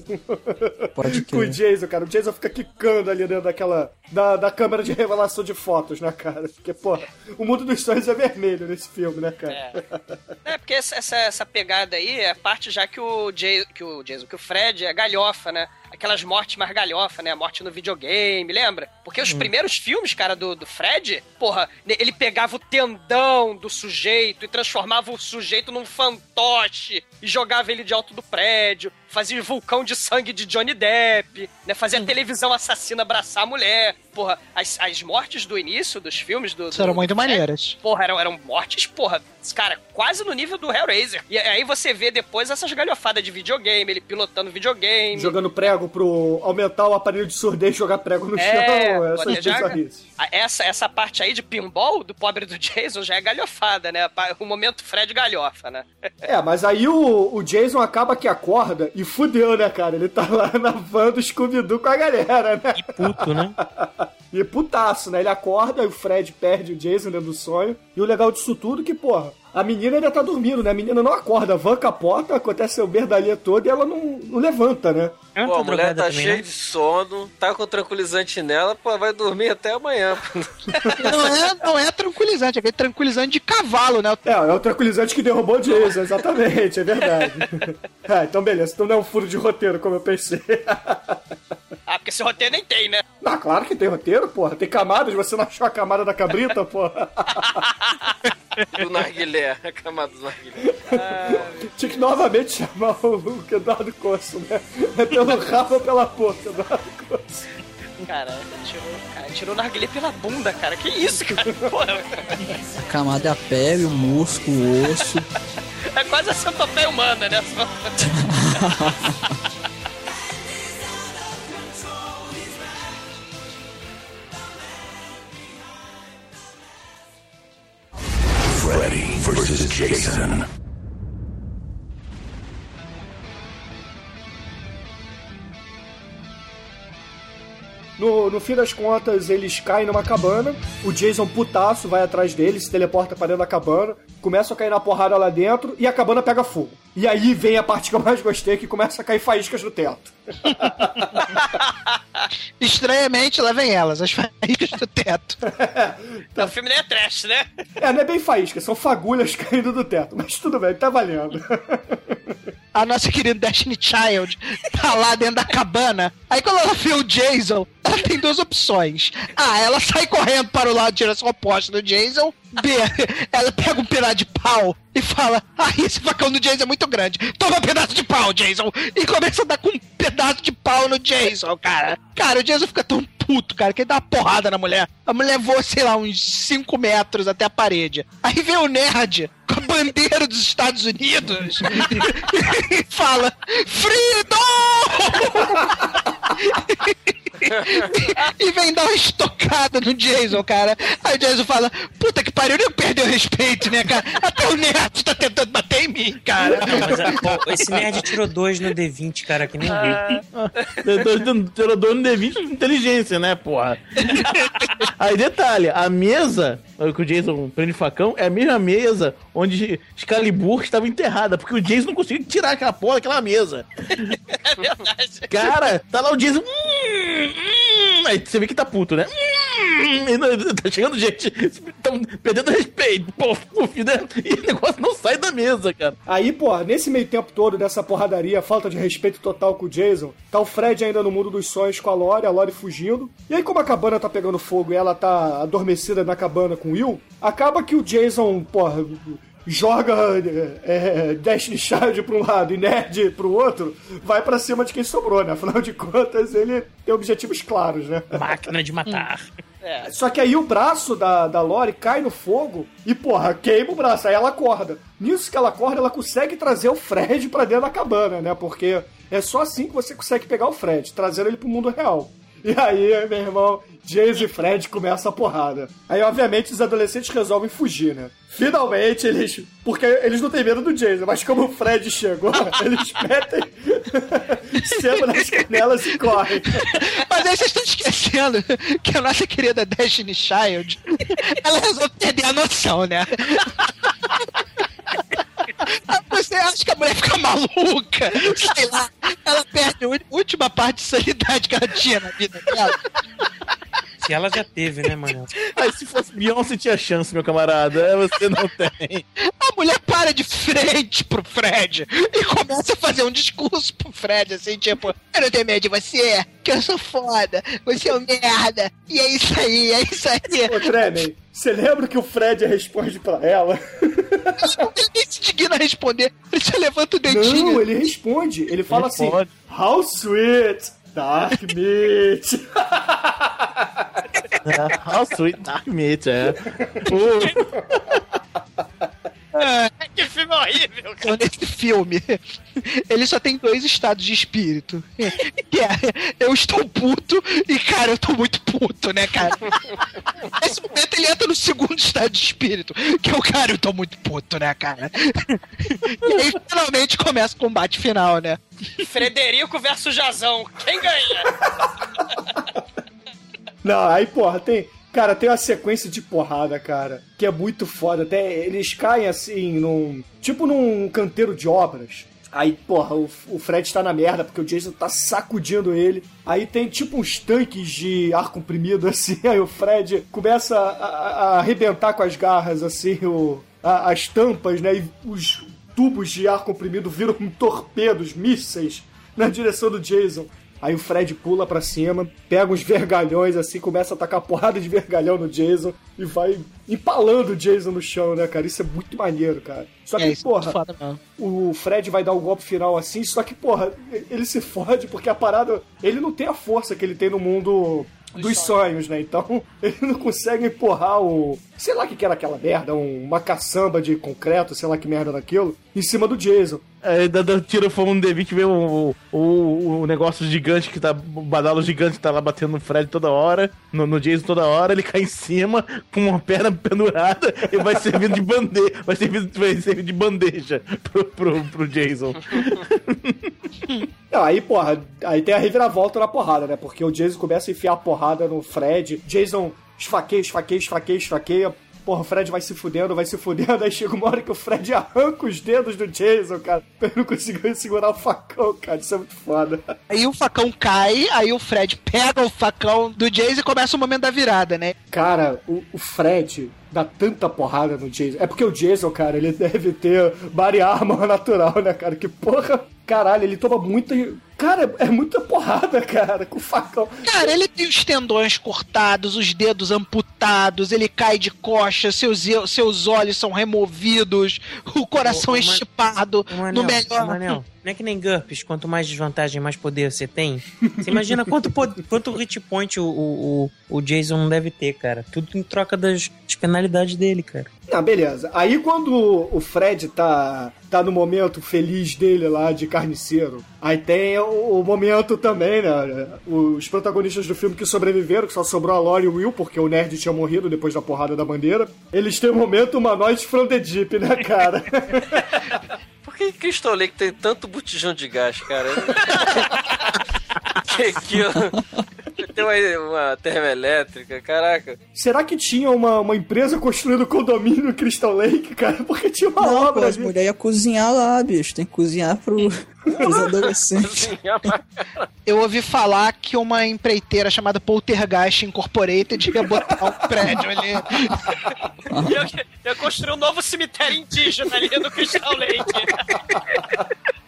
Pode com o. Jason, cara. O Jason fica quicando ali dentro daquela. Da, da câmera de revelação de fotos, né, cara? Porque, pô, o mundo dos sonhos é vermelho nesse filme, né, cara? É, porque essa, essa, pegada aí é parte já que o, Jay, que o Jason, que o Fred é galhofa, né? Aquelas mortes mais galhofa, né? A morte no videogame, lembra? Porque os primeiros filmes, cara, do, do Fred, porra, ele pegava o tendão do sujeito e transformava o sujeito num fantoche e jogava ele de alto do prédio, fazia o vulcão de sangue de Johnny Depp, né? Fazia a televisão assassina abraçar a mulher. Porra, as, as mortes do início dos filmes do. Isso do eram muito maneiras. Porra, eram, eram mortes, porra, cara, quase no nível do Hellraiser. E aí você vê depois essas galhofadas de videogame, ele pilotando videogame. Jogando prego pro aumentar o aparelho de surdez e jogar prego no É, chão. Essas já- bizarrices. a- essa, essa parte aí de pinball do pobre do Jason já é galhofada, né? O momento Fred galhofa, né? É, mas aí o, o Jason acaba que acorda e fudeu, né, cara? Ele tá lá na van do Scooby-Doo com a galera, né? E puto, né? E putaço, né? Ele acorda e o Fred perde o Jason dentro do sonho. E o legal disso tudo é que, porra, a menina ainda tá dormindo, né? A menina não acorda, a van capota, acontece o berdalia todo e ela não, não levanta, né? Pô, tá a mulher drogada tá também, cheia né? de sono, tá com tranquilizante nela, pô, vai dormir até amanhã. Não é, não é tranquilizante, é aquele tranquilizante de cavalo, né? É, é o tranquilizante que derrubou o Jason, exatamente, é verdade. é, então beleza, então não é um furo de roteiro, como eu pensei. Ah, porque esse roteiro nem tem, né? Ah, claro que tem roteiro, porra. Tem camadas, você não achou a camada da cabrita, porra? Do narguilé, a camada do narguilé. Tinha que novamente chamar o Eduardo Costa, né? É pelo rabo ou pela boca, Eduardo Costa. Cara, tirou, cara, tirou narguilé pela bunda, cara. Que isso, cara? Porra. A camada é a pele, o músculo, o osso. É quase a centopeia humana, né? Jason. No, no fim das contas, eles caem numa cabana. O Jason putaço vai atrás deles, se teleporta pra dentro da cabana. Começam a cair na porrada lá dentro e a cabana pega fogo. E aí vem a parte que eu mais gostei, que começa a cair faíscas no teto. Estranhamente, lá vem elas, as faíscas do teto. O filme nem é trash, né? É, não é bem faísca, são fagulhas caindo do teto. Mas tudo bem, tá valendo. A nossa querida Destiny Child tá lá dentro da cabana. Aí quando ela vê o Jason, ela tem duas opções. A, ela sai correndo para o lado de direção oposta do Jason. B, ela pega um pedaço de pau e fala: Ah, esse facão do Jason é muito grande. Toma um pedaço de pau, Jason. E começa a dar com um pedaço de pau no Jason, cara. Cara, o Jason fica tão puto, cara, que ele dá uma porrada na mulher. A mulher voa, sei lá, uns 5 metros até a parede. Aí vem o nerd com a bandeira dos Estados Unidos e fala: Freedom! e vem dar uma estocada no Jason, cara. Aí o Jason fala: Puta que pariu, nem perdeu o respeito, né, cara? Até o nerd tá tentando bater em mim, cara. Não, mas ah, pô, esse nerd tirou dois no D20, cara, que nem viu. Tirou dois no D20 de inteligência, né, porra? Aí, detalhe, a mesa que o Jason prende facão é a mesma mesa onde Excalibur estava enterrada, porque o Jason não conseguiu tirar aquela porra daquela mesa. É verdade. Cara, tá lá o Jason. hum, hum, aí você vê que tá puto, né? Hum, não- tá chegando gente, estão perdendo respeito, pô, puf, né? E o negócio não sai da mesa, cara. Aí, pô, nesse meio tempo todo dessa porradaria, falta de respeito total com o Jason, tá o Fred ainda no mundo dos sonhos com a Lori, a Lori fugindo. E aí, como a cabana tá pegando fogo e ela tá adormecida na cabana com o Will, acaba que o Jason, porra, joga é, é, Destiny Child pra um lado e Nerd pro outro, vai pra cima de quem sobrou, né? Afinal de contas, ele tem objetivos claros, né? Máquina de matar. Só que aí o braço da, da Lori cai no fogo e, porra, queima o braço. Aí ela acorda. Nisso que ela acorda, ela consegue trazer o Fred pra dentro da cabana, né? Porque é só assim que você consegue pegar o Fred, trazendo ele pro mundo real. E aí, meu irmão, Jason e Fred começam a porrada. Aí, obviamente, os adolescentes resolvem fugir, né? Finalmente, eles. Porque eles não têm medo do Jason, mas como o Fred chegou, eles metem sebo nas canelas e correm. Mas aí vocês estão esquecendo que a nossa querida Destiny Child, ela resolve perder a noção, né? Você acha que a mulher fica maluca? Sei lá, ela perde a última parte de sanidade que ela tinha na vida dela. Se ela já teve, né, mano? Aí se fosse Beyoncé tinha chance, meu camarada. É, Você não tem. A mulher para de frente pro Fred e começa a fazer um discurso pro Fred, assim, tipo, eu não tenho medo de você, que eu sou foda, você é um merda, e é isso aí, é isso aí. Ô, Tremen, você lembra que o Fred responde pra ela? Ele nem se digna a responder, ele só levanta o dedinho. Não, ele responde. Ele fala Responde. assim: How sweet, Dark Meat. How sweet dark meat, é. Que filme horrível, Então, nesse filme, ele só tem dois estados de espírito. Que é, eu estou puto e, cara, eu tô muito puto, né, cara? Nesse momento ele entra no segundo estado de espírito, que é o cara, eu tô muito puto, né, cara? E aí finalmente começa o combate final, né? Frederico versus Jazão. Quem ganha? Não, aí, porra, tem. Cara, tem uma sequência de porrada, cara, que é muito foda. Até eles caem assim, num. Tipo num canteiro de obras. Aí, porra, o, o Fred tá na merda, porque o Jason tá sacudindo ele. Aí tem tipo uns tanques de ar comprimido, assim. Aí o Fred começa a, a- a arrebentar com as garras, assim, o, a- as tampas, né? E os tubos de ar comprimido viram torpedos, mísseis na direção do Jason. Aí o Fred pula pra cima, pega uns vergalhões assim, começa a tacar porrada de vergalhão no Jason e vai empalando o Jason no chão, né, cara? Isso é muito maneiro, cara. Só que, É, é porra, foda o Fred vai dar o golpe final assim, só que, porra, ele se fode porque a parada. Ele não tem a força que ele tem no mundo dos sonhos, né? Então, ele não consegue empurrar o. Sei lá o que, que era aquela merda, um- uma caçamba de concreto, sei lá que merda daquilo, em cima do Jason. É, dando tiro fogo no D20, vê o, o, o negócio gigante que tá. O badalo gigante que tá lá batendo no Fred toda hora, no, no Jason toda hora, ele cai em cima com uma perna pendurada e vai servindo de bandeja. Vai servir, vai servir de bandeja pro, pro, pro Jason. Não, aí, porra, aí tem a reviravolta na porrada, né? Porque o Jason começa a enfiar a porrada no Fred. Jason esfaqueia, esfaqueia, esfaqueia, esfaqueia. Porra, o Fred vai se fudendo, vai se fudendo. Aí chega uma hora que o Fred arranca os dedos do Jason, cara. Ele não conseguiu segurar o facão, cara. Isso é muito foda. Aí o facão cai, aí o Fred pega o facão do Jason e começa o momento da virada, né? Cara, o, o Fred dá tanta porrada no Jason. É porque o Jason, cara, ele deve ter armor natural, né, cara? Que porra. Caralho, ele toma muita. Cara, é muita porrada, cara, com o facão. Cara, ele tem os tendões cortados, os dedos amputados, ele cai de coxa, seus, seus olhos são removidos, o coração Ô, ô, é. Ô, Manel, no melhor. Manel, não é que nem GURPS, quanto mais desvantagem, mais poder você tem. Você imagina quanto, quanto hit point o, o, o, Jason deve ter, cara. Tudo em troca das, das penalidades dele, cara. Ah, beleza. Aí quando o Fred tá, tá no momento feliz dele lá de carniceiro, aí tem o, o momento também, né? Os protagonistas do filme que sobreviveram, que só sobrou a Lori e o Will, porque o nerd tinha morrido depois da porrada da bandeira. Eles têm o momento humanoide from the deep, né, cara? Por que Crystal Lake tem tanto botijão de gás, cara? que aquilo. Tem uma, uma termoelétrica, caraca. Será que tinha uma, uma empresa construindo condomínio em Crystal Lake, cara? Porque tinha uma Não, pô, obra as ali. mulheres iam cozinhar lá, bicho. Tem que cozinhar pro, pros adolescentes. Eu ouvi falar que uma empreiteira chamada Poltergeist Incorporated ia botar um prédio ali. E eu, eu construí um novo cemitério indígena ali no Crystal Lake.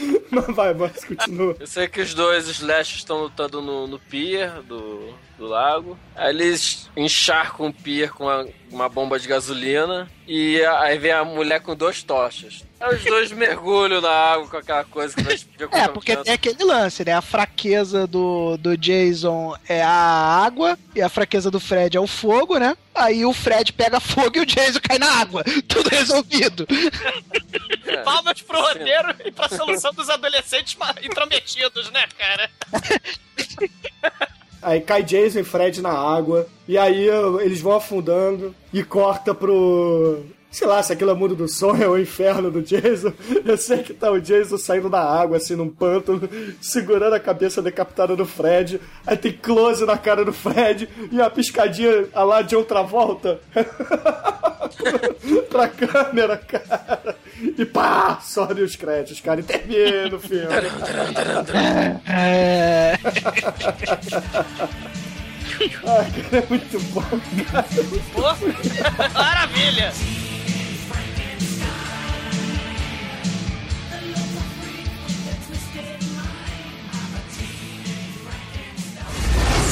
Mas vai, mas continua. Eu sei que os dois Slash estão lutando no, no pier do, do lago. Aí eles encharcam o pier com uma, uma bomba de gasolina. E aí vem a mulher com duas tochas. Aí os dois mergulham na água com aquela coisa que nós É, porque tem aquele lance, né? A fraqueza do, do Jason é a água e a fraqueza do Fred é o fogo, né? Aí o Fred pega fogo e o Jason cai na água. Tudo resolvido. Palmas pro roteiro e pra solução dos adolescentes intrometidos, né, cara? Aí cai Jason e Fred na água. E aí uh, eles vão afundando e corta pro. Sei lá, se aquilo é mundo do sonho é o inferno do Jason. Eu sei que tá o Jason saindo da água, assim, num pântano, segurando a cabeça decapitada do Fred. Aí tem close na cara do Fred e uma piscadinha a lá de outra volta. pra câmera, cara. E pá, sobe os créditos, cara, e termina o filme. É... Ai, cara, é muito bom, cara. Pô, maravilha!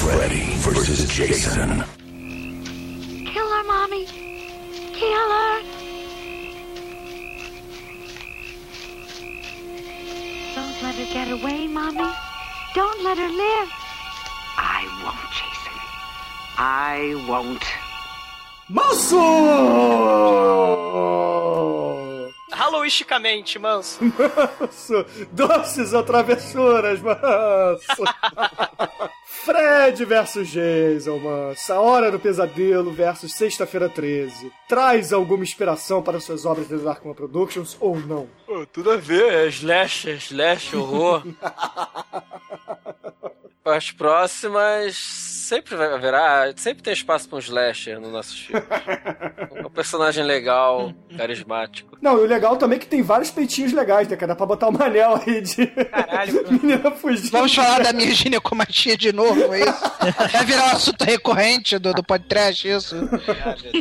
Freddy versus Jason. Kill her, Mommy. Kill her. Don't let her get away, Mommy. Don't let her live. I won't, Jason. I won't. Manso! Halloweenicamente, manso. Manso! Doces ou travessuras, manso! Fred versus Jason, manso. A Hora do Pesadelo versus Sexta-feira 13. Traz alguma inspiração para suas obras da Darkman Productions ou não? Pô, tudo a ver, é slash, é slash, horror. As próximas sempre vai haverá, sempre tem espaço para um slasher nos nossos filmes. um personagem legal, carismático. Não, e o legal também é que tem vários peitinhos legais, né, cara? Dá pra botar uma anel aí de Caralho, menina fugindo. Vamos falar da minha ginecomastia de novo, é isso? Vai virar um assunto recorrente do, do podcast, isso?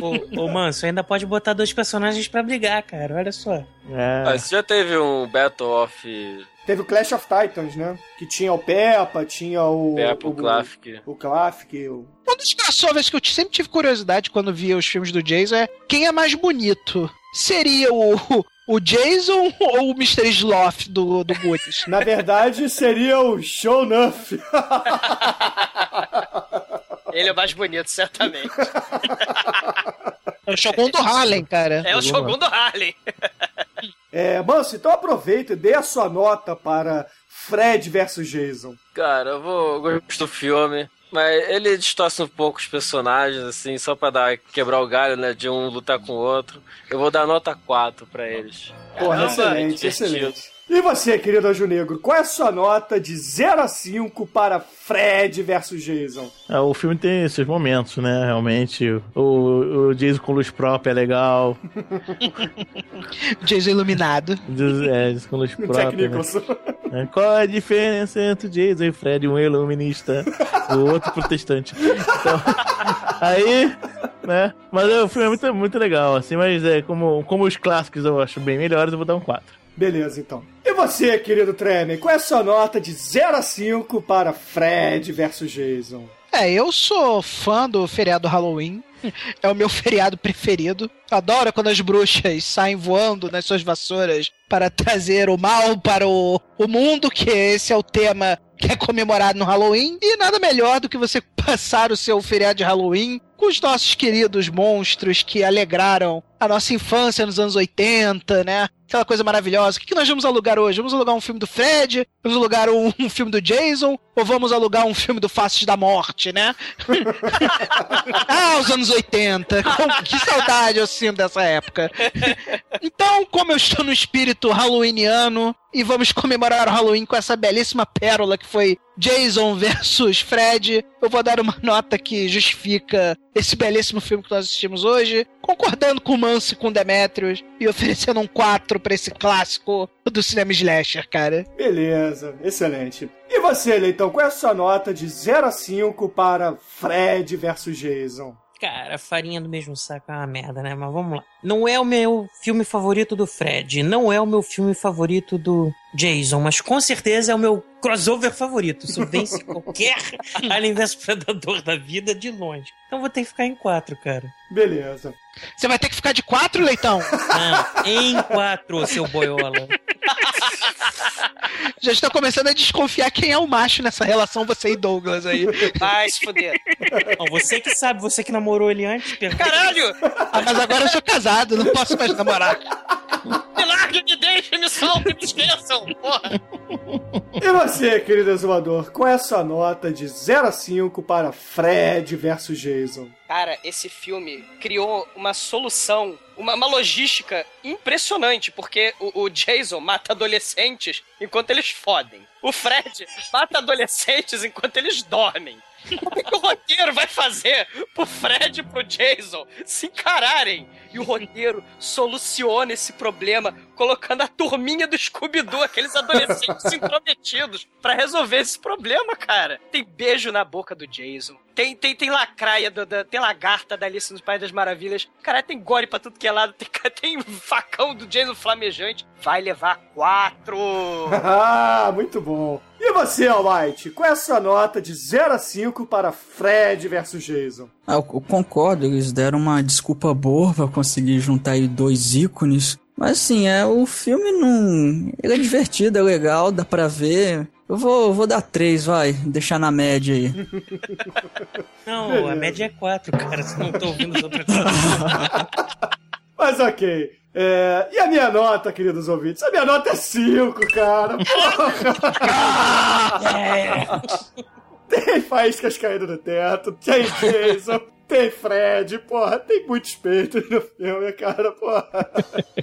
Ô, ô, Manso, ainda pode botar dois personagens pra brigar, cara. Olha só. É. Ah, você já teve um Battle of Teve o Clash of Titans, né? Que tinha o Peppa, tinha o. Peppa, o Classic. O Classic, o. Um dos crossovers que eu sempre tive curiosidade quando via os filmes do Jason é quem é mais bonito. Seria o, o Jason ou o Mr. Sloth do, do Goonies? Na verdade, seria o Show Nuff. Ele é o mais bonito, certamente. É o Shogun do Harlem, cara. É o Shogun do Harlem. É, Manso, então aproveita e dê a sua nota para Fred versus Jason. Cara, eu vou gosto do filme. Mas ele distorce um pouco os personagens, assim, só pra dar, quebrar o galho, né? De um lutar com o outro. Eu vou dar nota 4 pra eles. Porra, Caramba, excelente, excelente. E você, querido Anjo Negro, qual é a sua nota de 0 a 5 para Fred versus Jason? É, o filme tem seus momentos, né? Realmente. O, o Jason com luz própria é legal. Jason iluminado. Jason- É, Jason com luz Jack própria. Né? Nicholson. É, Qual a diferença entre o Jason e o Fred? Um iluminista, o outro protestante. Então, aí, né? Mas é, o filme é muito, muito legal, assim, mas é como, como os clássicos eu acho bem melhores, eu vou dar um 4. Beleza, então. Você, querido Tremer, qual é a sua nota de 0 a 5 para Fred versus Jason? É, eu sou fã do feriado Halloween. É o meu feriado preferido. Adoro quando as bruxas saem voando nas suas vassouras para trazer o mal para o, o mundo, que esse é o tema que é comemorado no Halloween. E nada melhor do que você passar o seu feriado de Halloween com os nossos queridos monstros que alegraram a nossa infância nos anos 80, né? Aquela coisa maravilhosa. O que nós vamos alugar hoje? Vamos alugar um filme do Fred? Vamos alugar um, um filme do Jason? Ou vamos alugar um filme do Faces da Morte, né? ah, os anos 80. Com- que saudade eu sinto dessa época. Então, como eu estou no espírito halloweeniano e vamos comemorar o Halloween com essa belíssima pérola que foi Jason versus Fred, eu vou dar uma nota que justifica esse belíssimo filme que nós assistimos hoje, concordando com o Manso e com Demetrius e oferecendo um 4 pra esse clássico do cinema slasher, cara. Beleza, excelente. E você, Leitão, qual é a sua nota de 0 a 5 para Fred versus Jason? Cara, farinha do mesmo saco é uma merda, né? Mas vamos lá. Não é o meu filme favorito do Fred, não é o meu filme favorito do Jason, mas com certeza é o meu crossover favorito. Isso vence qualquer Alien vs Predador da vida de longe. Então vou ter que ficar em quatro, cara. Beleza. Você vai ter que ficar de 4, Leitão? Não, em quatro, seu boiola. Já estou começando a desconfiar quem é o macho nessa relação, você e Douglas aí. Vai se fuder. Não, você que sabe, você que namorou ele antes, pergunta. Caralho! Ah, mas agora eu sou casado, não posso mais namorar. Me largue, me deixe, me soltem, me esqueçam! Porra! E você, querido exumador, qual é a sua nota de 0 a 5 para Fred versus Jason? Cara, esse filme criou uma solução, uma, uma logística impressionante, porque o, o Jason mata adolescentes enquanto eles fodem. O Fred mata adolescentes enquanto eles dormem. Como é que o roteiro vai fazer pro Fred e pro Jason se encararem? E o roteiro soluciona esse problema colocando a turminha do Scooby-Doo, aqueles adolescentes intrometidos, pra resolver esse problema, cara. Tem beijo na boca do Jason. Tem, tem, tem lacraia, do- da, tem lagarta da Alice nos Pais das Maravilhas. Cara, tem gore pra tudo que é lado. Tem, tem facão do Jason flamejante. Vai levar quatro. ah, muito bom. E você, Almighty, qual é a sua nota de 0 a 5 para Fred versus Jason? Ah, eu, eu concordo, eles deram uma desculpa boa pra conseguir juntar aí dois ícones. Mas assim, é, o filme não. Ele é divertido, é legal, dá pra ver. Eu vou, vou dar três, vai, deixar na média aí. Não, Beleza. a média é quatro, cara. Você não tô ouvindo os outros. Mas ok. É, e a minha nota, queridos ouvintes? A minha nota é 5, cara. Porra! Tem faíscas caindo no teto, tem Jason, tem Fred, porra, tem muitos peitos no filme, cara, porra.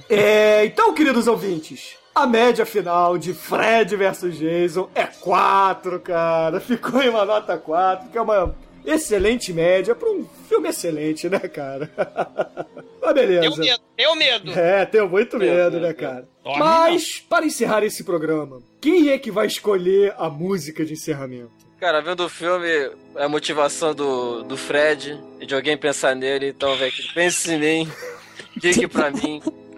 É, então, queridos ouvintes, a média final de Fred versus Jason é 4, cara. Ficou em uma nota 4, que é uma excelente média pra um filme excelente, né, cara? Mas beleza. Tenho medo, tenho medo. É, tenho muito medo, né, cara? Dorme Mas, para encerrar esse programa, quem é que vai escolher a música de encerramento? Cara, vendo o filme, a motivação do, do Fred e de alguém pensar nele, então, velho, pense em mim, diga pra mim.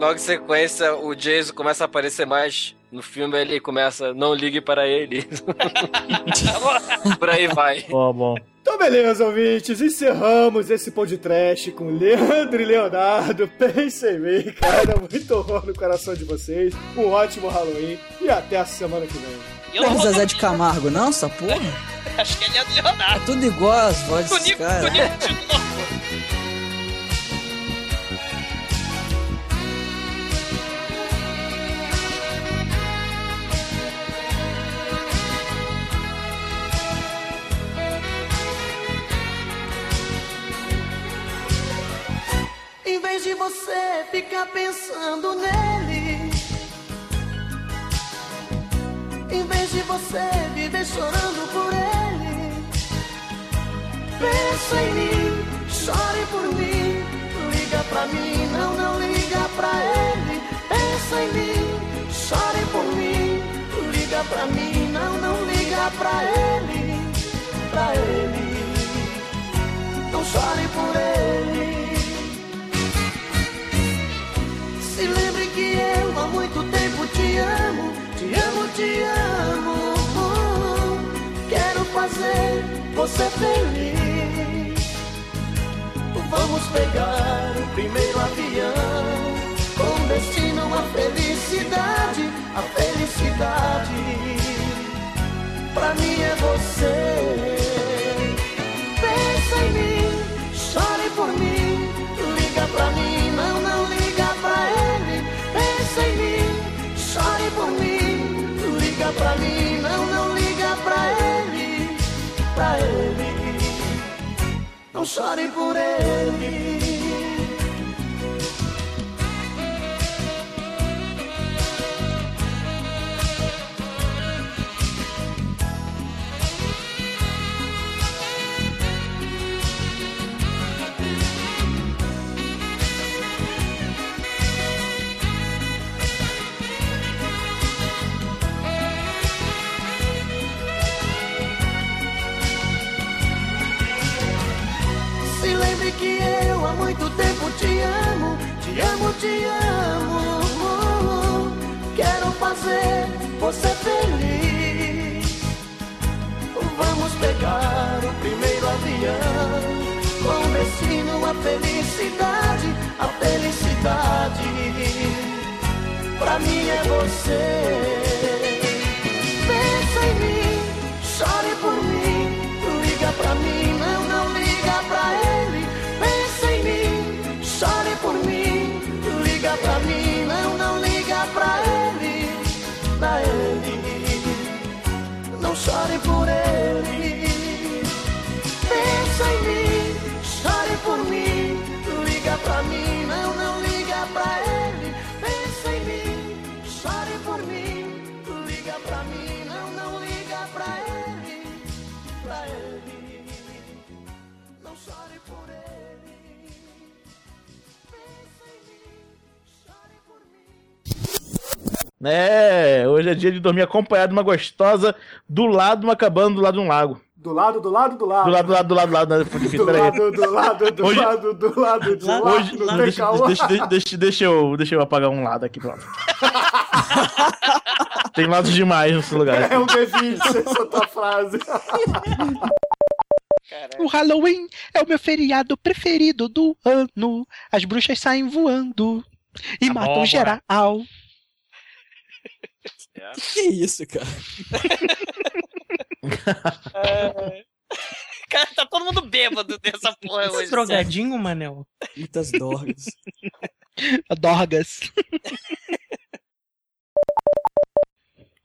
Logo em sequência, o Jason começa a aparecer mais No filme ele começa, não ligue para ele. Por aí vai. Bom, bom. Então, beleza, ouvintes. Encerramos esse podcast com Leandro e Leonardo. Pensem bem, cara. Muito horror no coração de vocês. Um ótimo Halloween. E até a semana que vem. Não é Zezé de Camargo, não, essa porra? Acho que ele é do Leonardo. É tudo igual as vozes desses Tonico, caras. Tonico de novo. Vez de você ficar pensando nele, em vez de você viver chorando por ele, pensa em mim, chore por mim, liga pra mim, não, não liga pra ele. Pensa em mim, chore por mim, liga pra mim, não, não liga pra ele, pra ele. Não chore por ele. Que eu há muito tempo te amo, te amo, te amo. Quero fazer você feliz. Vamos pegar o primeiro avião com destino à felicidade, a felicidade. Pra mim é você. Não chore por ele. Lembre que eu há muito tempo te amo, te amo, te amo. Quero fazer você feliz. Vamos pegar o primeiro avião com destino à felicidade, a felicidade. Pra mim é você. Não chore por É, hoje é dia de dormir acompanhado de uma gostosa do lado de uma cabana, do lado de um lago. Do lado, do lado, do lado. Do lado, do lado, do lado, do lado. né? Do lado, do lado, do Hoje- lado, do lado, de lá. Hoje, não tem deixa, deixa, deixa, deixa, deixa eu, deixa eu apagar um lado aqui, pronto. Tem lados demais nesse lugar. É um D20 essa tua frase. O Halloween é o meu feriado preferido do ano. As bruxas saem voando e matam bom, geral. Que isso, cara? É. Cara, tá todo mundo bêbado dessa porra Esse hoje. drogadinho, Manel. Muitas dorgas. Dorgas.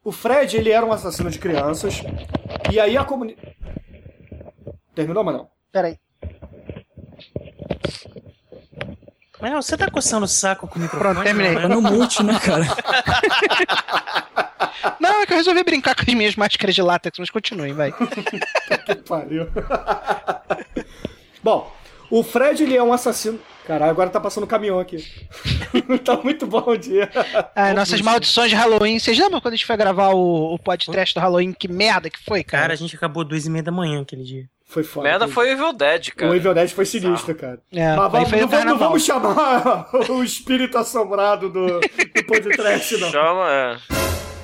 O Fred, ele era um assassino de crianças. E aí a comunidade. Terminou, Manel? Peraí. Manel, você tá coçando o saco com o microfone? Pronto, terminei. não, Tá no mute, né, cara? Não, é que eu resolvi brincar com as minhas máscaras de látex, mas continuem, vai. Que pariu. Bom, o Fred, ele é um assassino. Caralho, agora tá passando um caminhão aqui. tá muito bom o dia. Ah, nossas maldições de Halloween. Vocês lembram quando a gente foi gravar o, o podcast do Halloween? Que merda que foi, cara? Cara, a gente acabou duas e meia da manhã aquele dia. Foi foda. Merda foi o Evil Dead, cara. O Evil Dead foi sinistro, cara. É, Mas vamos, foi não, vamos, não vamos chamar o espírito assombrado do, do podcast, não. Chama, é.